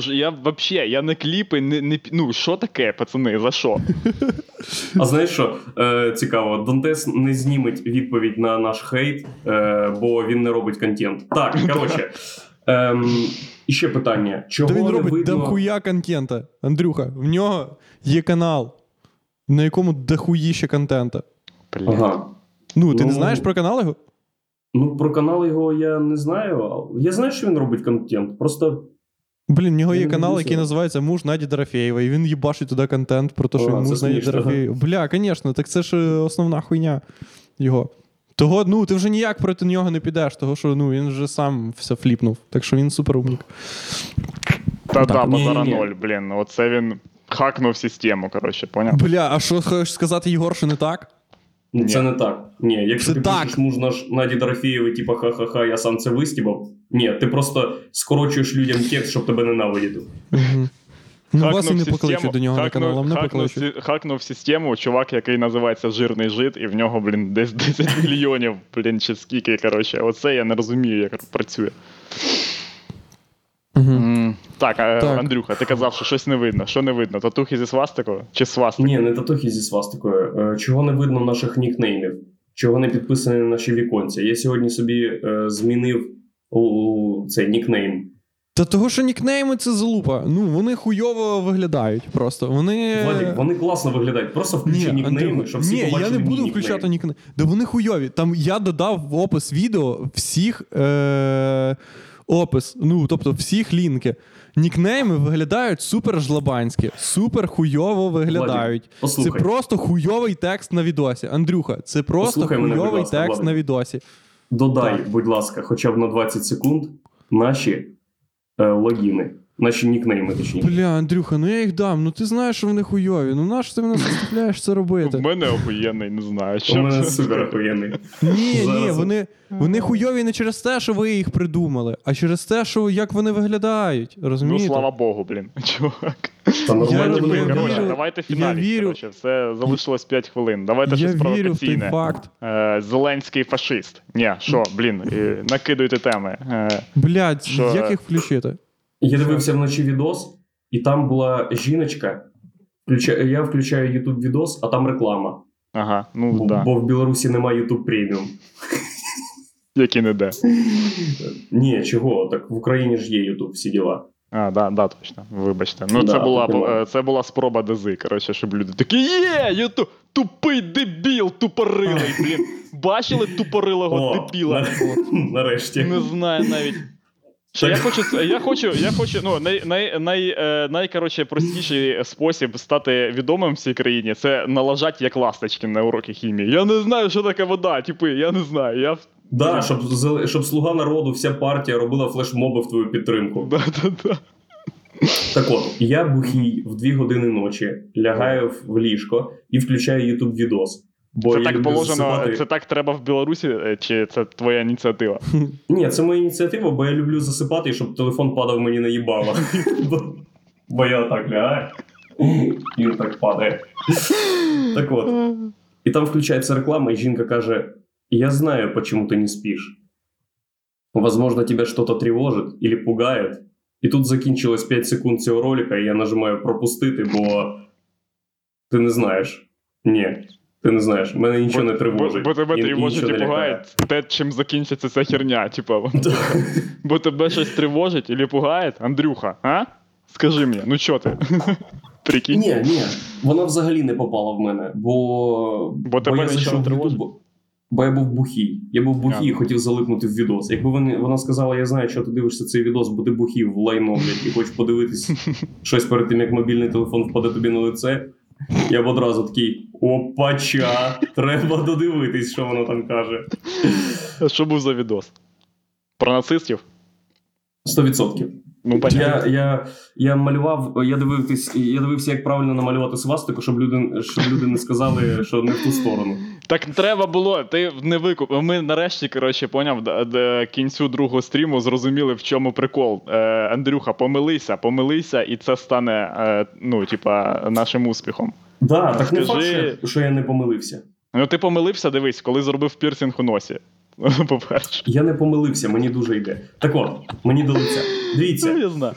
я вообще, я не кліпи, не, не, ну, що таке, пацани, за що? А знаєш що? Е, цікаво, Донтес не зніметь відповідь на наш хейт, е, бо він не робить контент. Так, [laughs] коротше. Ем, і ще питання: чого Та він не робить видно... дохуя контента. Андрюха, в нього є канал, на якому дохуїще контента. Ага. Ну, ти не Ну, знаєш про канал його? Ну, про канал його я не знаю. але Я знаю, що він робить контент. Просто Блін, в нього Я є канал, дивлюся. який називається Муж Наді Дорофєєва, і він їбашить туди контент про те, що О, муж Наді. Дорофєєва. Бля, звісно, так це ж е, основна хуйня його. Того, ну, ти вже ніяк проти нього не підеш, того що ну, він вже сам все фліпнув. Так що він супер умник. Та да, базара ноль, блін. Оце він хакнув систему, коротше, поняв? Бля, а що хочеш сказати, Єгор, що не так? ну, це не так. Ні, якщо Це ти так. пишеш муж наш Наді Дорофєєвої, типа ха-ха-ха, я сам це вистібав. Ні, ти просто скорочуєш людям текст, щоб тебе ненавидіти. Угу. Ну, вас і Хакнув не покличуть систему- до нього на хакнув- канал, вам не покличуть. сі- Хакнув систему, чувак, який називається Жирний жит, і в нього, блін, десь [laughs] 10 мільйонів, блін, чи скільки, коротше. Оце я не розумію, як працює. Угу. Так, Так. Андрюха, ти казав, що щось не видно. Що не видно? Татухи зі свастикою? Чи свастикою? Ні, не татухи зі свастикою. Е, Чого не видно наших нікнеймів? Чого не підписані наші віконця? Я сьогодні собі е, змінив цей нікнейм. Та того, що нікнейми це залупа. Ну, вони хуйово виглядають просто. Вони. Владик, вони класно виглядають. Просто включи нікнейми, Андрюха, щоб всі ні, побачили я не буду нікнейм. включати нікнейми. Да вони хуйові. Там я додав в опис відео всіх е- опис, ну, тобто всіх лінки. Нікнейми виглядають супер жлобанські, супер хуйово виглядають. це просто хуйовий текст на відосі. Андрюха, це просто Послухай мене, хуйовий ласка, текст Владик. на відосі. Додай, Так. будь ласка, хоча б на 20 секунд наші е, логіни, наші нікнейми, точніше. Бля, Андрюха, ну я їх дам. Ну ти знаєш, що вони хуйові. Ну нащо ти мене [laughs] заставляєш це У робити? мене охуєнний, не знаю. У мене супер охуєнний. Ні, ні, вони, вони хуйові не через те, що ви їх придумали, а через те, що як вони виглядають. Ну, слава Богу, блін. [laughs] Чувак. Я- я виглядають. Коротше, давайте фіналі. Коротше, все залишилось 5 хвилин. Давайте Я щось вірю в той провокаційне. факт. Е, Зеленський фашист. Ні, що, блін, е, накидуйте теми. Е, Блядь, Що? як їх включити? Я дивився вночі відос, і там була жіночка. Я включаю YouTube відос, а там реклама. Ага, ну Бо, да. бо в Білорусі немає YouTube преміум. [laughs] Які не де. Ні, чого? Так в Україні ж є YouTube, всі діла. А, да, да, точно. Вибачте. Ну, Да, це, була, немає. е, це була спроба дези, коротше, щоб люди такі є! Я тупий дебіл, тупорилий, [laughs] блін. Бачили тупорилого О, дебіла? на- [laughs] Нарешті. Не знаю навіть. Що я хочу, я хочу, я хочу, ну, най, най, най, е, найкоротше, простіший спосіб стати відомим в цій країні це налажати як ласточки на уроки хімії. Я не знаю, що таке вода, типи, я не знаю. Я... Да, щоб, щоб слуга народу, вся партія робила флешмоби в твою підтримку. Да, да, да. Так от, я бухий в 2 години ночі, лягаю в- ліжко і включаю ютуб відос. Бо Це я так люблю положено, засипати- це так треба в Білорусі, е, чи це твоя ініціатива? [laughs] Ні, це моя ініціатива, бо я люблю засипати, щоб телефон падав мені на їбало. Бо- [laughs] Бо я так лягаю. І він так падає. Так от. І там включається реклама, і жінка каже: Я знаю, почему ты не спишь. Возможно, тебя что-то тревожит или пугает. І тут закінчилось 5 секунд цього ролика, і я нажимаю пропустити, бо ти не знаєш. Ні, Ти не знаєш. Мене нічого не тривожить. Бо, бо тебе і- і тривожить і не пугає те, чим закінчиться ця херня. Типа, бо тебе щось тривожить і пугає, Андрюха, а? Скажи мені, ну чо ти? [laughs] Прикинь. Ні, ні, вона взагалі не попала в мене, бо. Бо тебе я нічого зайшов не в тривожить? YouTube, Бо я був бухий. Я був бухий і хотів залипнути в відос. Якби вони, вона сказала, я знаю, що ти дивишся цей відос, бо ти бухий в лайно, блядь, і хочеш подивитись [laughs] щось перед тим, як мобільний телефон впаде тобі на лице. Я б одразу такий: опача, треба додивитись, що воно там каже. Що був за відос? Про нацистів? 100%. Ну. Я, я, я малював, я дивився, я дивився, як правильно намалювати свастику, щоб люди, щоб люди не сказали, що не в ту сторону. Так треба було, ти не викуп. Ми нарешті, коротше, поняв, до, до кінцю другого стріму зрозуміли, в чому прикол. Е, Андрюха, помилися, помилися, і це стане, е, ну, типа, нашим успіхом. Да, так не факт, що, що я не помилився. Ну, ти помилився, дивись, коли зробив пірсинг у носі. [laughs] По-перше. Я не помилився, мені дуже йде. Так от, мені до лиця. Ну, Дивіться, я знаю.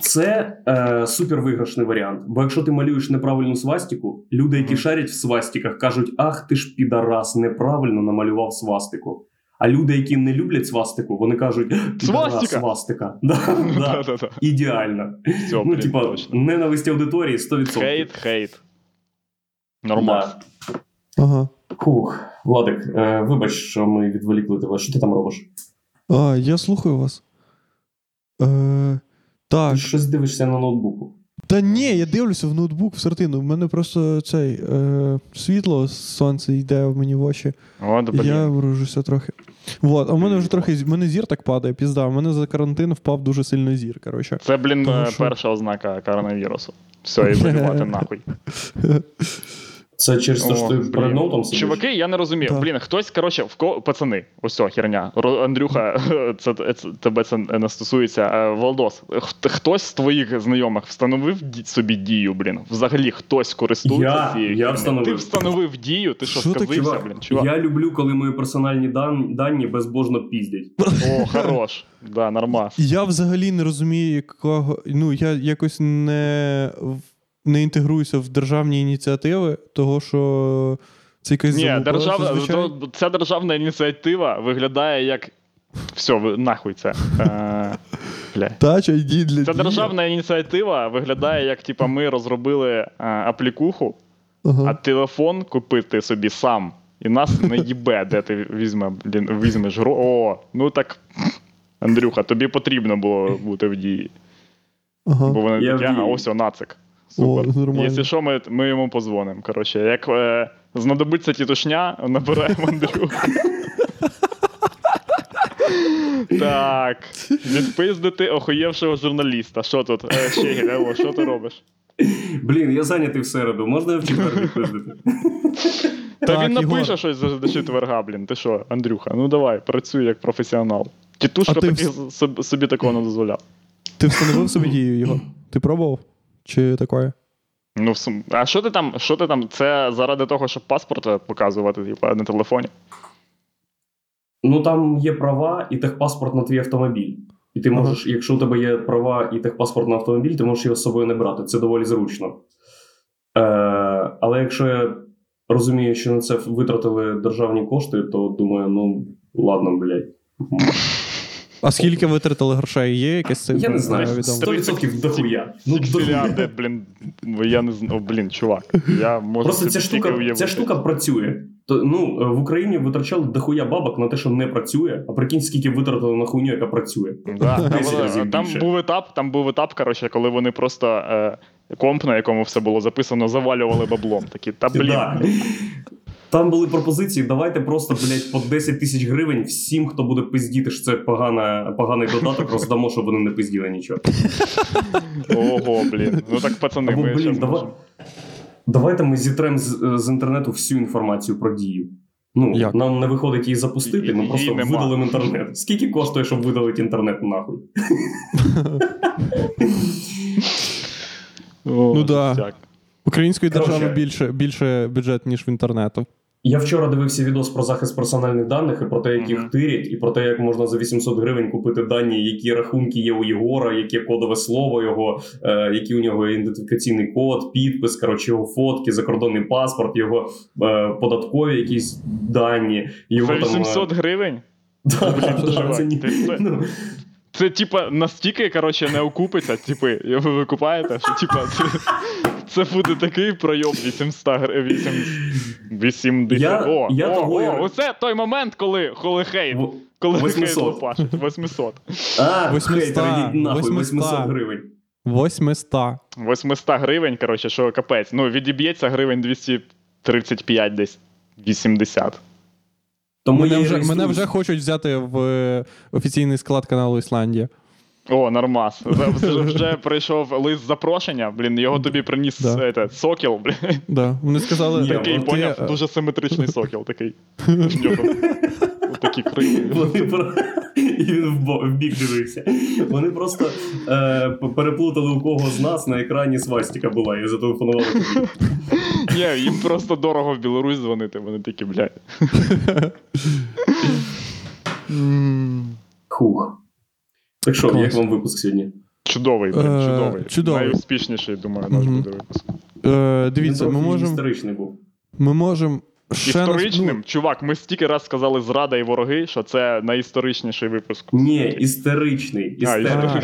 це е, супервиграшний варіант. Бо якщо ти малюєш неправильну свастику, люди, які шарять в свастиках, кажуть: ах, ти ж підарас, неправильно намалював свастику. А люди, які не люблять свастику, вони кажуть: «Підарас, Свастика!» свастика. [laughs] Да, да, ідеально. Все, Ну, типа, ненависть аудиторії 100%. Хейт, хейт. Нормально. Да. Ага. Фух, Владик, е, вибач, що ми відволікли тебе. Що ти там робиш? А, я слухаю вас. Е, так. Ти щось дивишся на ноутбуку. Та ні, я дивлюся в ноутбук в сортину. У мене просто цей е, світло сонце йде в мені в очі. Блін. Я ворожуся трохи. Вот, а в мене вже трохи з- в мене зір так падає, пізда. У мене за карантин впав дуже сильно зір. Коротше. Це, блін, Тому е, що- перша ознака коронавірусу. Все, і вилівати [laughs] нахуй. [laughs] Це через те, що ти перед ноутом сидиш? Чуваки, я не розумію. Так. Блін, хтось, коротше, в ко... пацани, ось херня. Андрюха, [laughs] це, це тебе це не стосується. Е, Валдос, хтось з твоїх знайомих встановив собі дію, блін. Взагалі хтось користується Я- цією. я встановив. Ти встановив дію, ти що, Що таке, сказився, Чувак, блін, чувак? Я люблю, коли мої персональні дан- дані безбожно піздять. О, хорош. Да, нормас. Я взагалі не розумію, якого. Ну, я якось не, не інтегруюся в державні ініціативи, того що це якась Ні, залупа, державна, зазвичай. ця державна ініціатива виглядає як. Все, нахуй це. Е, [laughs] бля. Йди для Ця державна ініціатива виглядає, як типа ми розробили е, аплікуху, а телефон купити собі сам. І нас не їбе, де ти візьме, блін, візьмеш гро. О, ну так. Андрюха, тобі потрібно було бути в дії. Ага. Бо вони такі, ага, ось о, нацик. Супер. О, нормально. Якщо що, ми, ми йому позвонимо. Коротше, як е, знадобиться тітушня, набираємо [laughs] Андрюху. Так. Відпиздити охуєвшого журналіста. Що тут? Е, Щегель, алло, що ти робиш? Блін, я зайнятий в середу, можна я в четвер [laughs] відпиздити? Та Так, він напише Єгор. щось за до четверга, блін. Ти що, Андрюха? Ну давай, працюй як професіонал. Тітушка ти таки собі такого не дозволяв. Ти встановив собі дію його? Ти пробував? Чи такое? Ну, а що ти там? Що ти там? Це заради того, щоб паспорт показувати, типа, на телефоні? Ну там є права і техпаспорт на твій автомобіль. І ти Ага. можеш, якщо у тебе є права і техпаспорт на автомобіль, ти можеш його з собою не брати. Це доволі зручно. Е, але якщо я розумію, що на це витратили державні кошти, то думаю, ну ладно, блядь. [laughs] А скільки витратили грошей? Є якесь цифра? Я не знаю, 100% дохуя. Ну, дохуя. Блін. ну, Я не знаю. Блін, чувак. Я можу Просто ця штука, ця штука працює. То, ну, е, в Україні витрачали дохуя бабок на те, що не працює, а прикинь, скільки витратили на хуйню, яка працює. Да, там, там був етап, там був етап, коротше, коли вони просто е, комп, на якому все було записано, завалювали баблом. Такі, та блін. Там були пропозиції, давайте просто, блядь, по 10 тисяч гривень всім, хто буде пиздіти, що це погана, поганий додаток, роздамо, щоб вони не пизділи нічого. Ого, блін. Ну так, пацани, Або, ми блін, давай, давайте ми зітрем з, з інтернету всю інформацію про дію. Ну, Як? нам не виходить її запустити, ми Її просто нема. видалимо інтернет. Скільки коштує, щоб видалити інтернет нахуй? [laughs] О, Ну да. Української держави більше, більше бюджет, ніж в інтернету. Я вчора дивився відос про захист персональних даних і про те, як їх тирять, і про те, як можна за 800 гривень купити дані, які рахунки є у Єгора, яке кодове слово його, е, який у нього ідентифікаційний код, підпис, коротше, його фотки, закордонний паспорт, його е, податкові якісь дані. Його За там, е, гривень? [laughs] Да, да, це ні- ну, Це, типа, настільки, коротше, не окупиться, типи, ви викупаєте, що, типа, це, це буде такий пройом 800 гривень. 8, 80. Я- о, я о, того о, оце той момент, коли, коли хейт. в- Коли 800. хейт лопашить. 800. А, 800, хейтери, йдіть нахуй, 800. 800 гривень. 800. 800 гривень, коротше, що капець. Ну, відіб'ється гривень 235 десь. 80. Тому Мене вже, мене вже хочуть взяти в е, офіційний склад каналу Ісландія. О, нормас. Вже, вже прийшов лист запрошення, блін, його тобі приніс Да. е, сокіл, блін. Да. Вони сказали, Ні, Такий ну, ти, поняв, е, дуже симетричний сокіл такий. [laughs] Такі. І він в, бік дивився. Вони просто е, переплутали у кого з нас на екрані свастика була і зателефонували. Ні, їм просто дорого в Білорусь дзвонити, вони такі, блядь. Хух. Так що, Клас. як вам випуск сьогодні? Чудовий, блін, Е, чудовий. чудовий. Найуспішніший, думаю, наш Мгм. буде випуск. е, дивіться, ми можемо. історичний був. Ми можемо. Ще нас- Історичним, чувак, ми стільки раз сказали зрада і вороги, що це найісторичніший випуск. Ні, істеричний. Ну,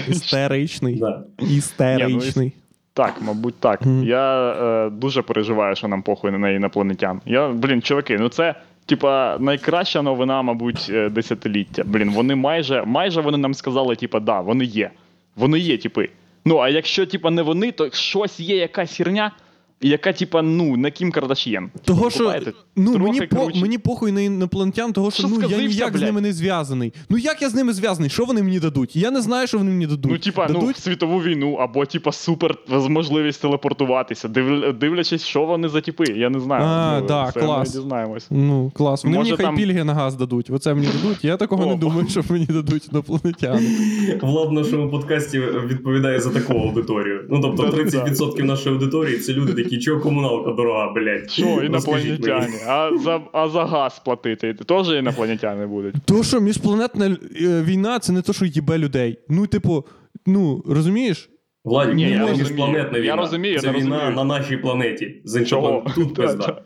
істеричний. Істеричний. Так, мабуть, так. Мгм. Я е, дуже переживаю, що нам похуй на інопланетян. Я, блін, чуваки, ну це. Типа, найкраща новина, мабуть, е, десятиліття. Блін, вони майже, майже вони нам сказали, типа, да, вони є. Вони є, типи. Ну, а якщо, типа, не вони, то щось є якась херня, яка, типа, ну, на Кім Кардаш'єн. Того, що ну, Трохи мені, по, мені похуй на інопланетян, того, що, Що ну, я сказився, ніяк з блядь? ними не зв'язаний. Ну як я з ними зв'язаний? Що вони мені дадуть? Я не знаю, що вони мені дадуть. Ну, типа, ну, дадуть? світову війну, або, типа, супер можливість телепортуватися, див, дивлячись, що вони за типи. Я не знаю. А, ну, да, це клас. Ми дізнаємось. Ну, клас. Вони Може, мені хай там- пільги на газ дадуть. Оце мені дадуть. Я такого О. не думаю, що мені дадуть інопланетяни. [laughs] Влад в нашому подкасті відповідає за таку аудиторію. Ну, тобто 30% нашої аудиторії це люди такі, чого комуналка дорога, блядь. Що, інопланетяни? А за, а за газ платити? Теж інопланетяни будуть. То, що міжпланетна е, війна, це не то, що їбе людей. Ну, типу, ну, розумієш? Владі, Ні, розумію. міжпланетна Я розумію, це я війна розумію. на нашій планеті. З іншого Чого? тут пизда.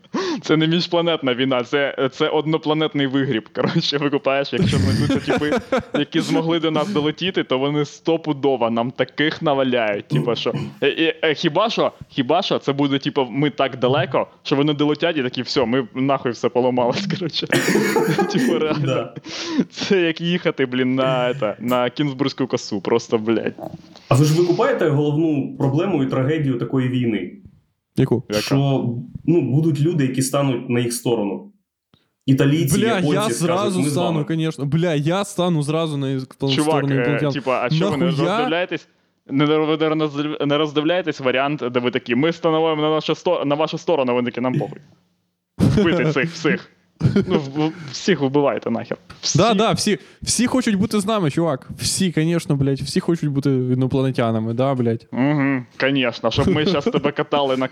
Це не міжпланетна війна, це, це однопланетний вигріб. Коротше, викупаєш, якщо знайдуться типи, які змогли до нас долетіти, то вони стопудово нам таких наваляють. Типа що. Е, е, е, хіба що, хіба що це буде, типу, ми так далеко, що вони долетять і такі, все, ми нахуй все поламалось. [laughs] Коротше. Типу, реально. Це як їхати, блін, на, на Кінзбурзьку косу. Просто, блядь. А ви ж викупаєте головну проблему і трагедію такої війни? Яку? Що ну, будуть люди, які стануть на їх сторону. Італійці, Бля, японці я зразу стану, звісно. Бля, я стану зразу на Чувак, сторону е, типа, а що ви не роздивляєтесь? Не, роз- не роздивляєтесь варіант, де ви такі, ми становимо на, нашу на вашу сторону, ви такі, нам похуй. Вбити цих всіх. Ну, всіх вбивайте нахер. Всі. Да, да, всі, всі хочуть бути з нами, чувак. Всі, звісно, блядь, всі хочуть бути інопланетянами, да, блядь. Угу, звісно, щоб ми зараз тебе катали на.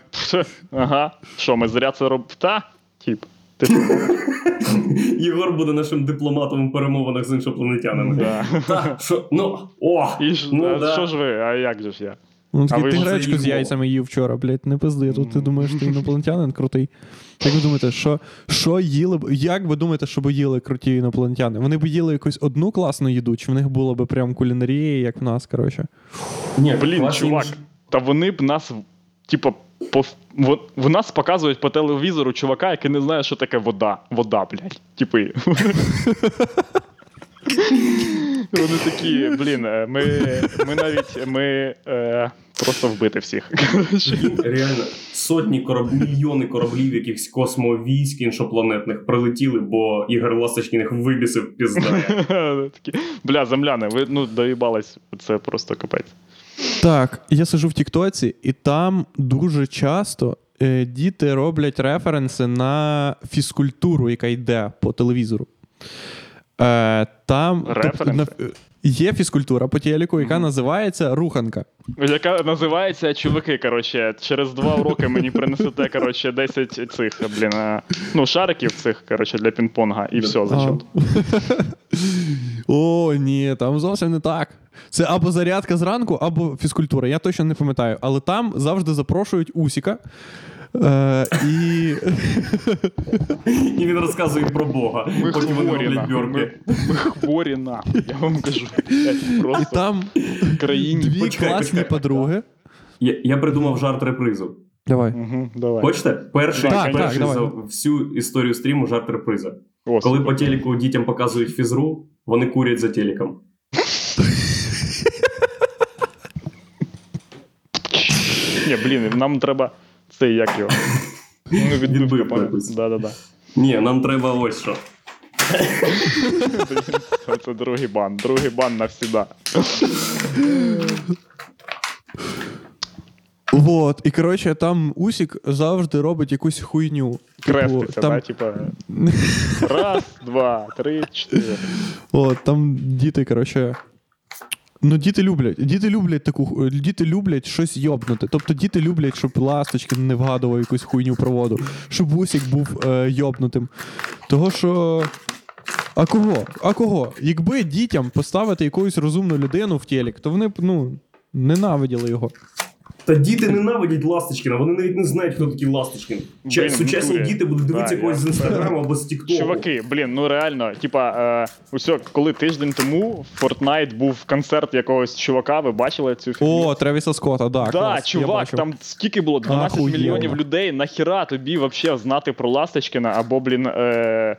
Ага. Що, ми зря це робимо? Та? Тіп. Ти... [laughs] Єгор буде нашим дипломатом у перемовинах з іншопланетянами. Да. Та, що, ну, о, І ж, ну, а да. що ж ви, а як же ж я? Ну, такий, ти гречку з яйцями їв вчора, блядь, не пизди. Тут ти думаєш, ти інопланетянин крутий. Як ви думаєте, що, що їли б. Як ви думаєте, що б їли круті інопланетяни? Вони б їли якусь одну класну їду, чи в них було б прям кулінарія, як в нас, коротше? Ні, Блін, чувак, та вони б нас, типа, по, в, в нас показують по телевізору чувака, який не знає, що таке вода. Вода, блядь. Типи. [laughs] [laughs] Вони такі, блін, е, ми, ми навіть ми е, просто вбити всіх. Реально сотні кораб... мільйони кораблів якихось космовійськ іншопланетних прилетіли, бо Ігор Ласточкін їх вибісив пізда. [laughs] Бля, земляни, ви ну доїбались, це просто капець. Так, я сижу в Тіктоці, і там дуже часто е, діти роблять референси на фізкультуру, яка йде по телевізору. Е, там тобто, Референси? е, є фізкультура по телеку, яка називається руханка. Яка називається чуваки, коротше, через два роки мені принесете, коротше, 10 цих, блін, е, ну, шариків цих, коротше, для пінг-понга, і все, зачем. О, ні, там зовсім не так. Це або зарядка зранку, або фізкультура. Я точно не пам'ятаю. Але там завжди запрошують Усіка. Е, і І він розказує про Бога. Ми Потім вони хворі, роблять бьорки. ми, ми хворі нахуй, я вам кажу. блядь, і там в країні. дві Почекай, класні почекай. подруги. Я, я придумав жарт репризу. Давай. Угу, давай. Хочете? Перший, Так, перший так, за давай. всю історію стріму жарт реприза. О, Коли супер. по телеку дітям показують фізру, вони курять за телеком. Ні, блін, нам треба це як його. [laughs] Ну, Відбивку. Да-да-да. Ні, нам треба ось що. [laughs] Це другий бан, другий бан навсіда. Вот. І коротше, там Усік завжди робить якусь хуйню. Типу, Креститься, там, да, типа. Раз, два, три, чотири. [laughs] От, там діти, коротше. Ну, діти люблять. Діти люблять таку діти люблять щось йобнути. Тобто діти люблять, щоб ласточки не вгадував якусь хуйню про воду, щоб Усік був е, йобнутим. Того що. А кого? А кого? Якби дітям поставити якусь розумну людину в тілік, то вони б ну, ненавиділи його. Та діти ненавидять Ласточкіна, вони навіть не знають, хто такий Ласточкін. Ча- Блін, в Сучасні натурі. діти будуть дивитися Да, когось я з інстаграму або з Тіктоку. Чуваки, блін, ну реально, типа, е, усьо, коли тиждень тому в Fortnite був концерт якогось чувака, ви бачили цю фігню? О, Тревіса Скотта, да. Да, клас, я чувак, бачив. там скільки було? 12 Ахуєнно. мільйонів людей. Нахіра тобі вообще знати про Ласточкіна або, блін, е, е,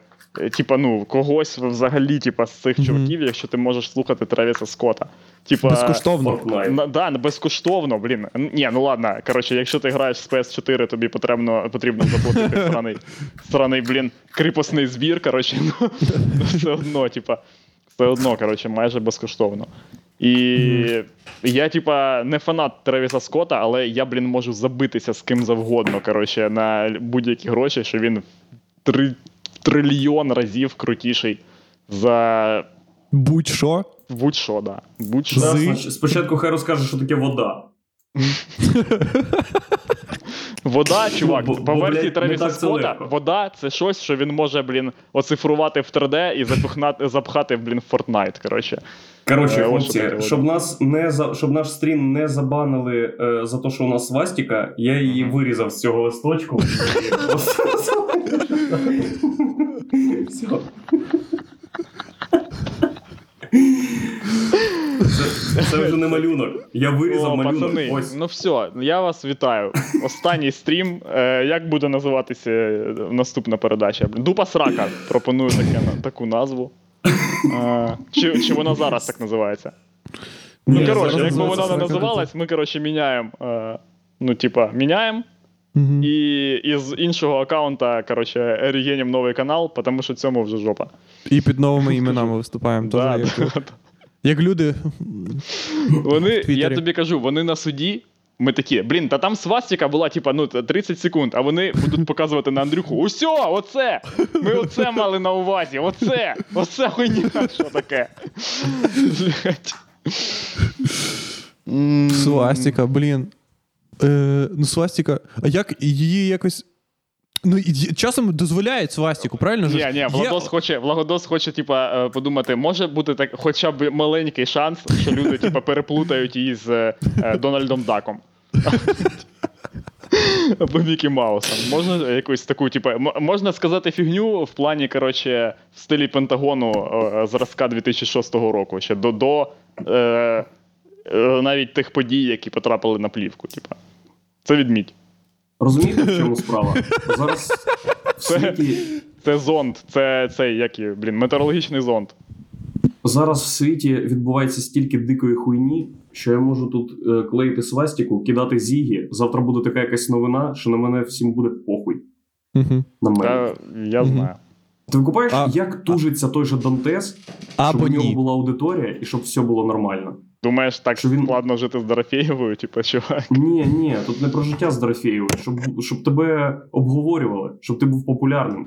типа, ну, когось взагалі, типа, з цих Мгм. чуваків, якщо ти можеш слухати Тревіса Скотта. Типа, Безкоштовно. На, да, безкоштовно, блін. Ні, ну ладно. Коротше, якщо ти граєш з PS4, тобі потрібно, потрібно заплатити сраний, сраний, блін, кріпосний збір, коротше, ну, ну, [laughs] все одно, типа, все одно, коротше, майже безкоштовно. І я, типа, не фанат Тревіса Скотта, але я, блін, можу забитися з ким завгодно, коротше, на будь-які гроші, що він в три, трильйон разів крутіший за Будь-що. будь-що, да. Будь-що. Да, Спочатку хай розкаже, що таке вода. [laughs] Вода, чувак, Бо- по бо, версії Тревіса Скотта, вода це щось, що він може, блін, оцифрувати в 3D і запихнати, запхати, блін, в Fortnite, коротше. Коротше, Е, хлопці, що щоб нас не за щоб наш стрім не забанили е, за те, що у нас свастіка, я її вирізав з цього листочку. [laughs] Все. Це, це вже не малюнок. Я вирізав О, малюнок. пацани, Ось. ну все, я вас вітаю. Останній стрім. Е, як буде називатися е, наступна передача? Дупа срака. Пропоную таке, таку назву. Е, чи, чи вона зараз так називається? Ні, ну, коротше, зараз як би називається вона не називалась, ми, коротше, міняємо. Е, ну, типа, міняємо. Мгм. І із іншого аккаунта, коротше, регенім новий канал, тому що цьому вже жопа. І під новими іменами виступаємо. Да, як, да. як люди. Вони, я тобі кажу, вони на суді. Ми такі, блін, та там свастика була, типа, ну, 30 секунд, а вони будуть показувати на Андрюху. Усьо, оце! Ми оце мали на увазі, оце! Оце хуйня, що таке? Блять. Свастіка, блін. Е, ну, свастіка. А як її якось. Ну, і часом дозволяють свастику, правильно? Ні, ні, Є- Владос хоче, Владос хоче, типа, е, подумати, може бути так, хоча б маленький шанс, що люди, типа, переплутають її з е, е, Дональдом Даком. Або Мікі Маусом. Можна якусь таку, типа, м- можна сказати фігню в плані, коротше, в стилі Пентагону е, зразка 2006 року, ще до, до е, е, навіть тих подій, які потрапили на плівку. Типа. Це відмідь. Розумієте, в чому справа? Зараз в світі, Це зонд, це цей, як і, блін, метеорологічний зонд. зараз в світі відбувається стільки дикої хуйні, що я можу тут е, клеїти свастику, кидати зігі. Завтра буде така якась новина, що на мене всім буде похуй. Мгм. На мене. Та, я знаю. Ти викупаєш, А- як тужиться той же Дантес, щоб у нього ні. була аудиторія і щоб все було нормально. Думаєш, так Що він- складно жити з Дорофєєвою, типу, чувак? Ні, ні, тут не про життя з Дорофєєвою, щоб, щоб тебе обговорювали, щоб ти був популярним.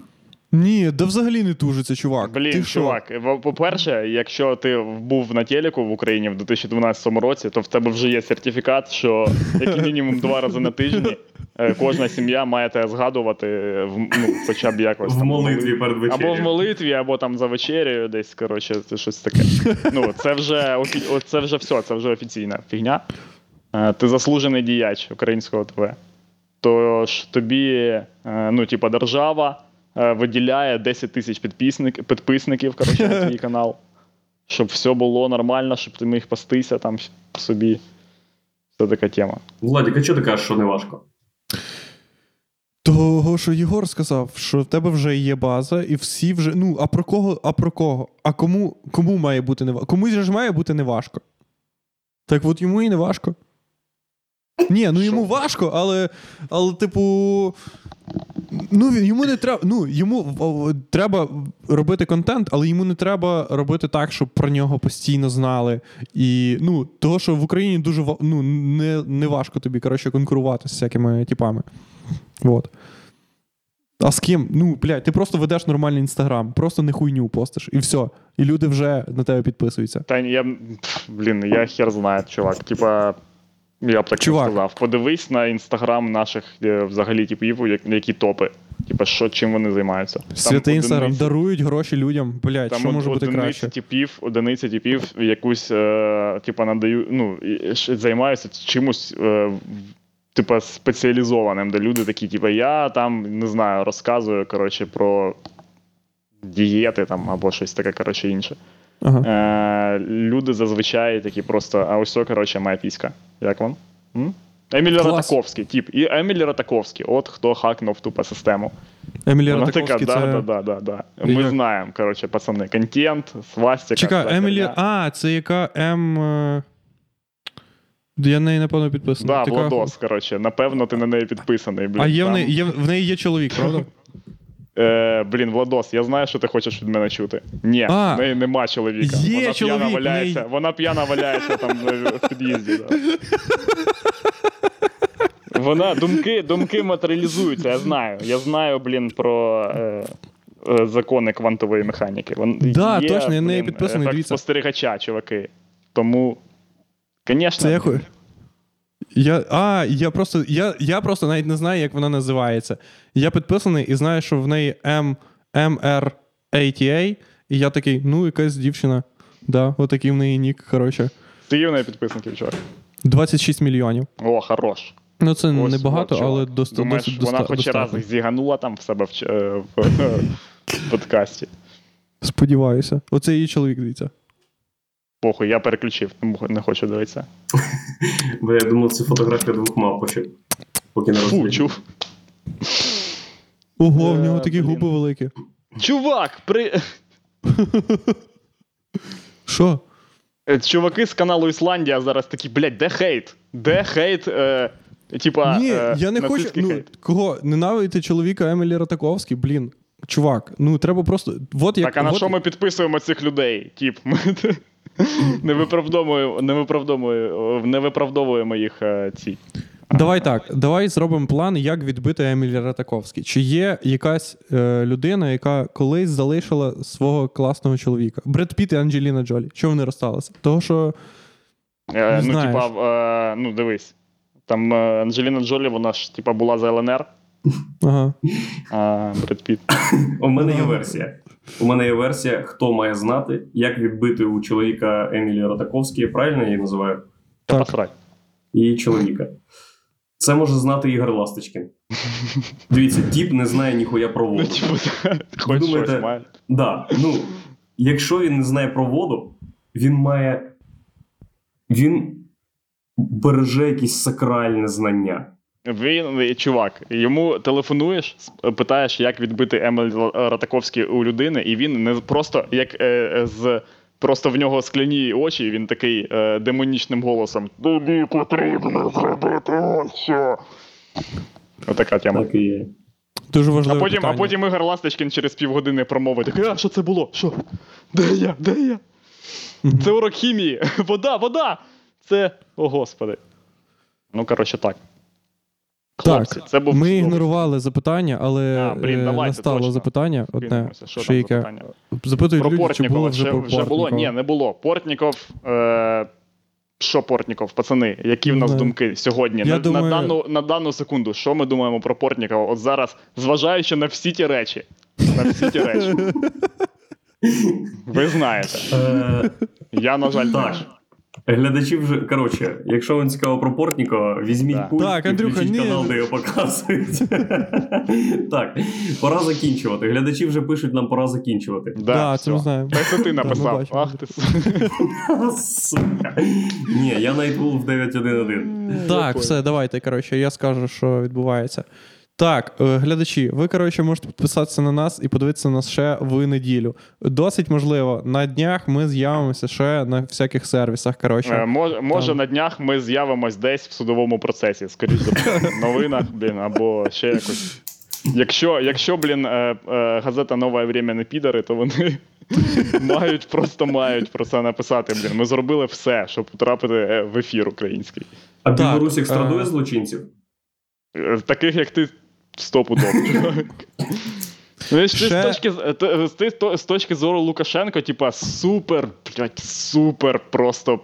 Ні, да взагалі не тужиться, чувак. Блін, Ти чувак, в- по-перше, якщо ти був на телеку в Україні в 2012 році, то в тебе вже є сертифікат, що як мінімум два рази на тижні е, кожна сім'я має тебе згадувати е, в, ну, хоча б якось. В там, молитві перед Або в молитві, або там за вечерею, десь, коротше, це щось таке. Ну, це вже, це вже все, це вже офіційна фігня. Е, Ти заслужений діяч українського ТВ. Тож тобі, е, ну, типа, держава виділяє 10 тисяч підписник, підписників коротше, на твій [laughs] канал, щоб все було нормально, щоб ти міг пастися там собі. Це така тема. Владик, а чого ти кажеш, що не важко? Того, що Єгор сказав, що в тебе вже є база, і всі вже. Ну, а про кого? А про кого? А кому кому має бути не важко? Комусь же ж має бути не важко. Так от йому і не важко. Ні, ну йому важко, але, але типу. Ну, йому не треба. Ну, йому треба робити контент, але йому не треба робити так, щоб про нього постійно знали. І ну, того, що в Україні дуже ну, не, не важко тобі коротше, конкурувати з всякими типами. Вот. А з ким? Ну, блядь, ти просто ведеш нормальний інстаграм, просто не хуйню постиш, і все. І люди вже на тебе підписуються. Та я, блін, я хер знаю, чувак. Типа, я б так Чувак. не сказав. Подивись на інстаграм наших е, взагалі типів, як- які топи. Типа, що чим вони займаються. Святий інстаграм, дарують гроші людям. Блядь, Там що од- може бути краще? типів, одиниці типів якусь, е, типа, надають, ну, займаються чимось. Е, Типа спеціалізованим, де люди такі, типа, я там не знаю, розказую коротше, про дієти там або щось таке, коротше, інше. Ага. Е, люди зазвичай такі просто, а ось, коротше, моя піська. Як вам? М? Емілі Клас. Ратаковський, тип. І Емілі Ратаковський, от хто хакнув тупо систему. Емілі Вона така, Ратаковський, да, це... да, да, да, да. Ми Як? знаємо, коротше, пацани, контент, свастика. Чекай, вся Емілі. херня. А, це яка М. е, Я на неї, напевно, підписаний. Да, Така- Владос, коротше, напевно, ти на неї підписаний. Блін, А є в там. неї, є, в неї є чоловік, правда? [laughs] Е, блін, Владос, я знаю, що ти хочеш від мене чути. Ні, А, в неї нема чоловіка. є вона чоловік, п'яна в валяється, неї- вона п'яна валяється там е, в під'їзді. Да. Вона думки, думки матеріалізуються, я знаю. Я знаю, блін, про е, е, закони квантової механіки. Вон, Да, точно, я на неї підписаний, ефект дивіться. спостерігача, чуваки. Тому, звісно, Це я ху- Я, а, я просто, я, я просто навіть не знаю, як вона називається. Я підписаний і знаю, що в неї M, MRATA, і я такий, ну, якась дівчина. Да, отакий в неї нік, коротше. ти є в неї підписників, чувак. 26 мільйонів. О, хорош. Ну, це Ось, небагато, чувак. але доста, Думаєш, досить вона хоч достатньо. раз зіганула там в себе в, е, в, в [laughs] подкасті. Сподіваюся. Оце її чоловік, дивіться. Похуй, я переключив, не не хочу дивитися. [laughs] Бо я думав, це фотографія двох мав, поки, поки не Фу, чув. Ого, в Е, нього такі губи великі. Чувак, при... [laughs] Що? Е, Чуваки з каналу Ісландія зараз такі, блядь, де хейт? Де хейт? Е, типа, Ні, е, я не хочу. Ну, хейт. кого? Ненавидити чоловіка Емілі Ратаковський? Блін. Чувак, ну треба просто. Вот як, Так, а на що ми підписуємо цих людей? Тіп, ми [laughs] не виправдовуємо, не виправдовуємо, не виправдовуємо їх е, ці. Давай так, давай зробимо план, як відбити Емілі Ратаковський. Чи є якась е, людина, яка колись залишила свого класного чоловіка? Бред Піт і Анджеліна Джолі. Чого вони розсталися? Того, що. Е, Не ну, типа, е, ну дивись. Там е, Анджеліна Джолі, вона ж типа була за ЛНР, Ага. А, Бред Піт. У мене є версія. У мене є версія, хто має знати, як відбити у чоловіка Емілії Ротаковської, правильно я її називаю? Та Так. Її чоловіка. Це може знати Ігор Ласточкин. [laughs] Дивіться, тіп не знає ніхуя про Ну, воду. типу, хоч думаєте- щось має. Да, ну, якщо він не знає про воду, він має. Він береже якісь сакральне знання. Він, чувак, йому телефонуєш, питаєш, як відбити Емель Ратаковський у людини, і він не просто як е, е, з. Просто в нього скляні очі, він такий е, демонічним голосом. Тобі потрібно зробити ось що. Отака тема. Так і є. Дуже А важливе потім, а потім Ігор Ласточкин через півгодини промовить. Такий, а що це було? Що? Де я? Де я? Це урок хімії. [laughs] Вода, вода! Це. О, господи. Ну, коротше, так. Хлопці, Так, це був Ми чудовий ігнорували запитання, але А, блін, е, давайте, настало точно. запитання. Одне, Що там яке. запитання? Запитують Про люди, чи було Портнікова. вже Вже, про вже було? Ні, не було. Портніков. Е... Що Портніков, пацани? Які в нас Не. думки сьогодні? Я на, думаю- на, дану, на дану секунду, що ми думаємо про Портнікова? От зараз, зважаючи на всі ті речі. На всі ті речі. [laughs] Ви знаєте. Е, Я, на жаль, теж. Глядачі вже, коротше, якщо вам цікаво про Портнікова, візьміть пульт Так, і Андрюха, включіть ні. канал, де його показують. [laughs] так, пора закінчувати. Глядачі вже пишуть нам пора закінчувати. Да, це ми знаємо. Це ти написав. Ах ти. Сука. Ні, я Nightwolf 911. Так, все, давайте. Коротше, я скажу, що відбувається. Так, е, глядачі, ви коротше можете підписатися на нас і подивитися на нас ще в неділю. Досить можливо, на днях ми з'явимося ще на всяких сервісах. Е, Коротше, Може, може Там. на днях ми з'явимось десь в судовому процесі, скоріш за в новинах, блін, або ще якось. Якщо, якщо блін, е, е, газета Нове Время не підари, то вони [laughs] мають, просто мають про це написати. Блін. Ми зробили все, щоб потрапити в ефір український. А Білорусь екстрадує е, злочинців? Таких, як ти, стопудов. Ну, і з, Ще- з, точки, ти- з зору Лукашенко, типа, супер, блядь, супер просто.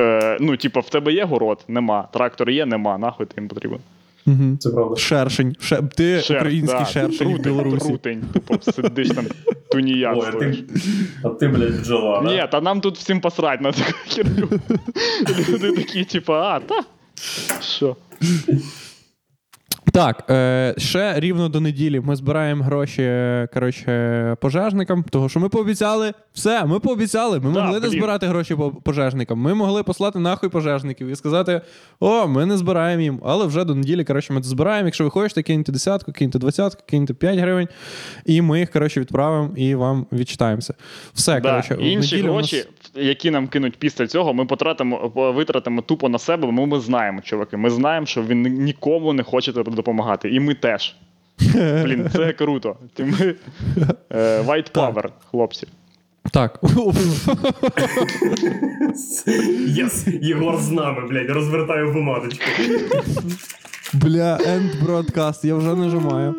Е, ну, типа, в тебе є город? Нема. Трактор є, нема. Нахуй ти їм потрібен. угу. Це правда. шершень. Ше... Ти Шер, український да, шершень в трутень, Білорусі. Трутень, типу, сидиш там, Ой, а ти, а ти, блядь, бджола. Ні, та нам тут всім посрать на таку херню. Люди такі, типа, а, та. Що? Так, е, ще рівно до неділі ми збираємо гроші е, коротше, пожежникам, того що ми пообіцяли. Все, ми пообіцяли. Ми Да, могли не блін. збирати гроші по пожежникам. Ми могли послати нахуй пожежників і сказати: о, ми не збираємо їм. Але вже до неділі коротше, ми це збираємо. Якщо ви хочете, киньте десятку, киньте двадцятку, киньте 5 гривень. І ми їх коротше, відправимо і вам відчитаємося. Все, Да. коротше, в Іншу неділю у нас- гроші, які нам кинуть після цього, ми потратимо, витратимо тупо на себе, бо ми знаємо, чуваки. Ми знаємо, що ви нікому не хочете допомагати. І ми теж. [laughs] Блін, це круто. Ти ми... е, White Power, хлопці. Так. Yes, Єгор з нами, блядь, розвертаю бумажочку. Бля, end broadcast, я вже нажимаю.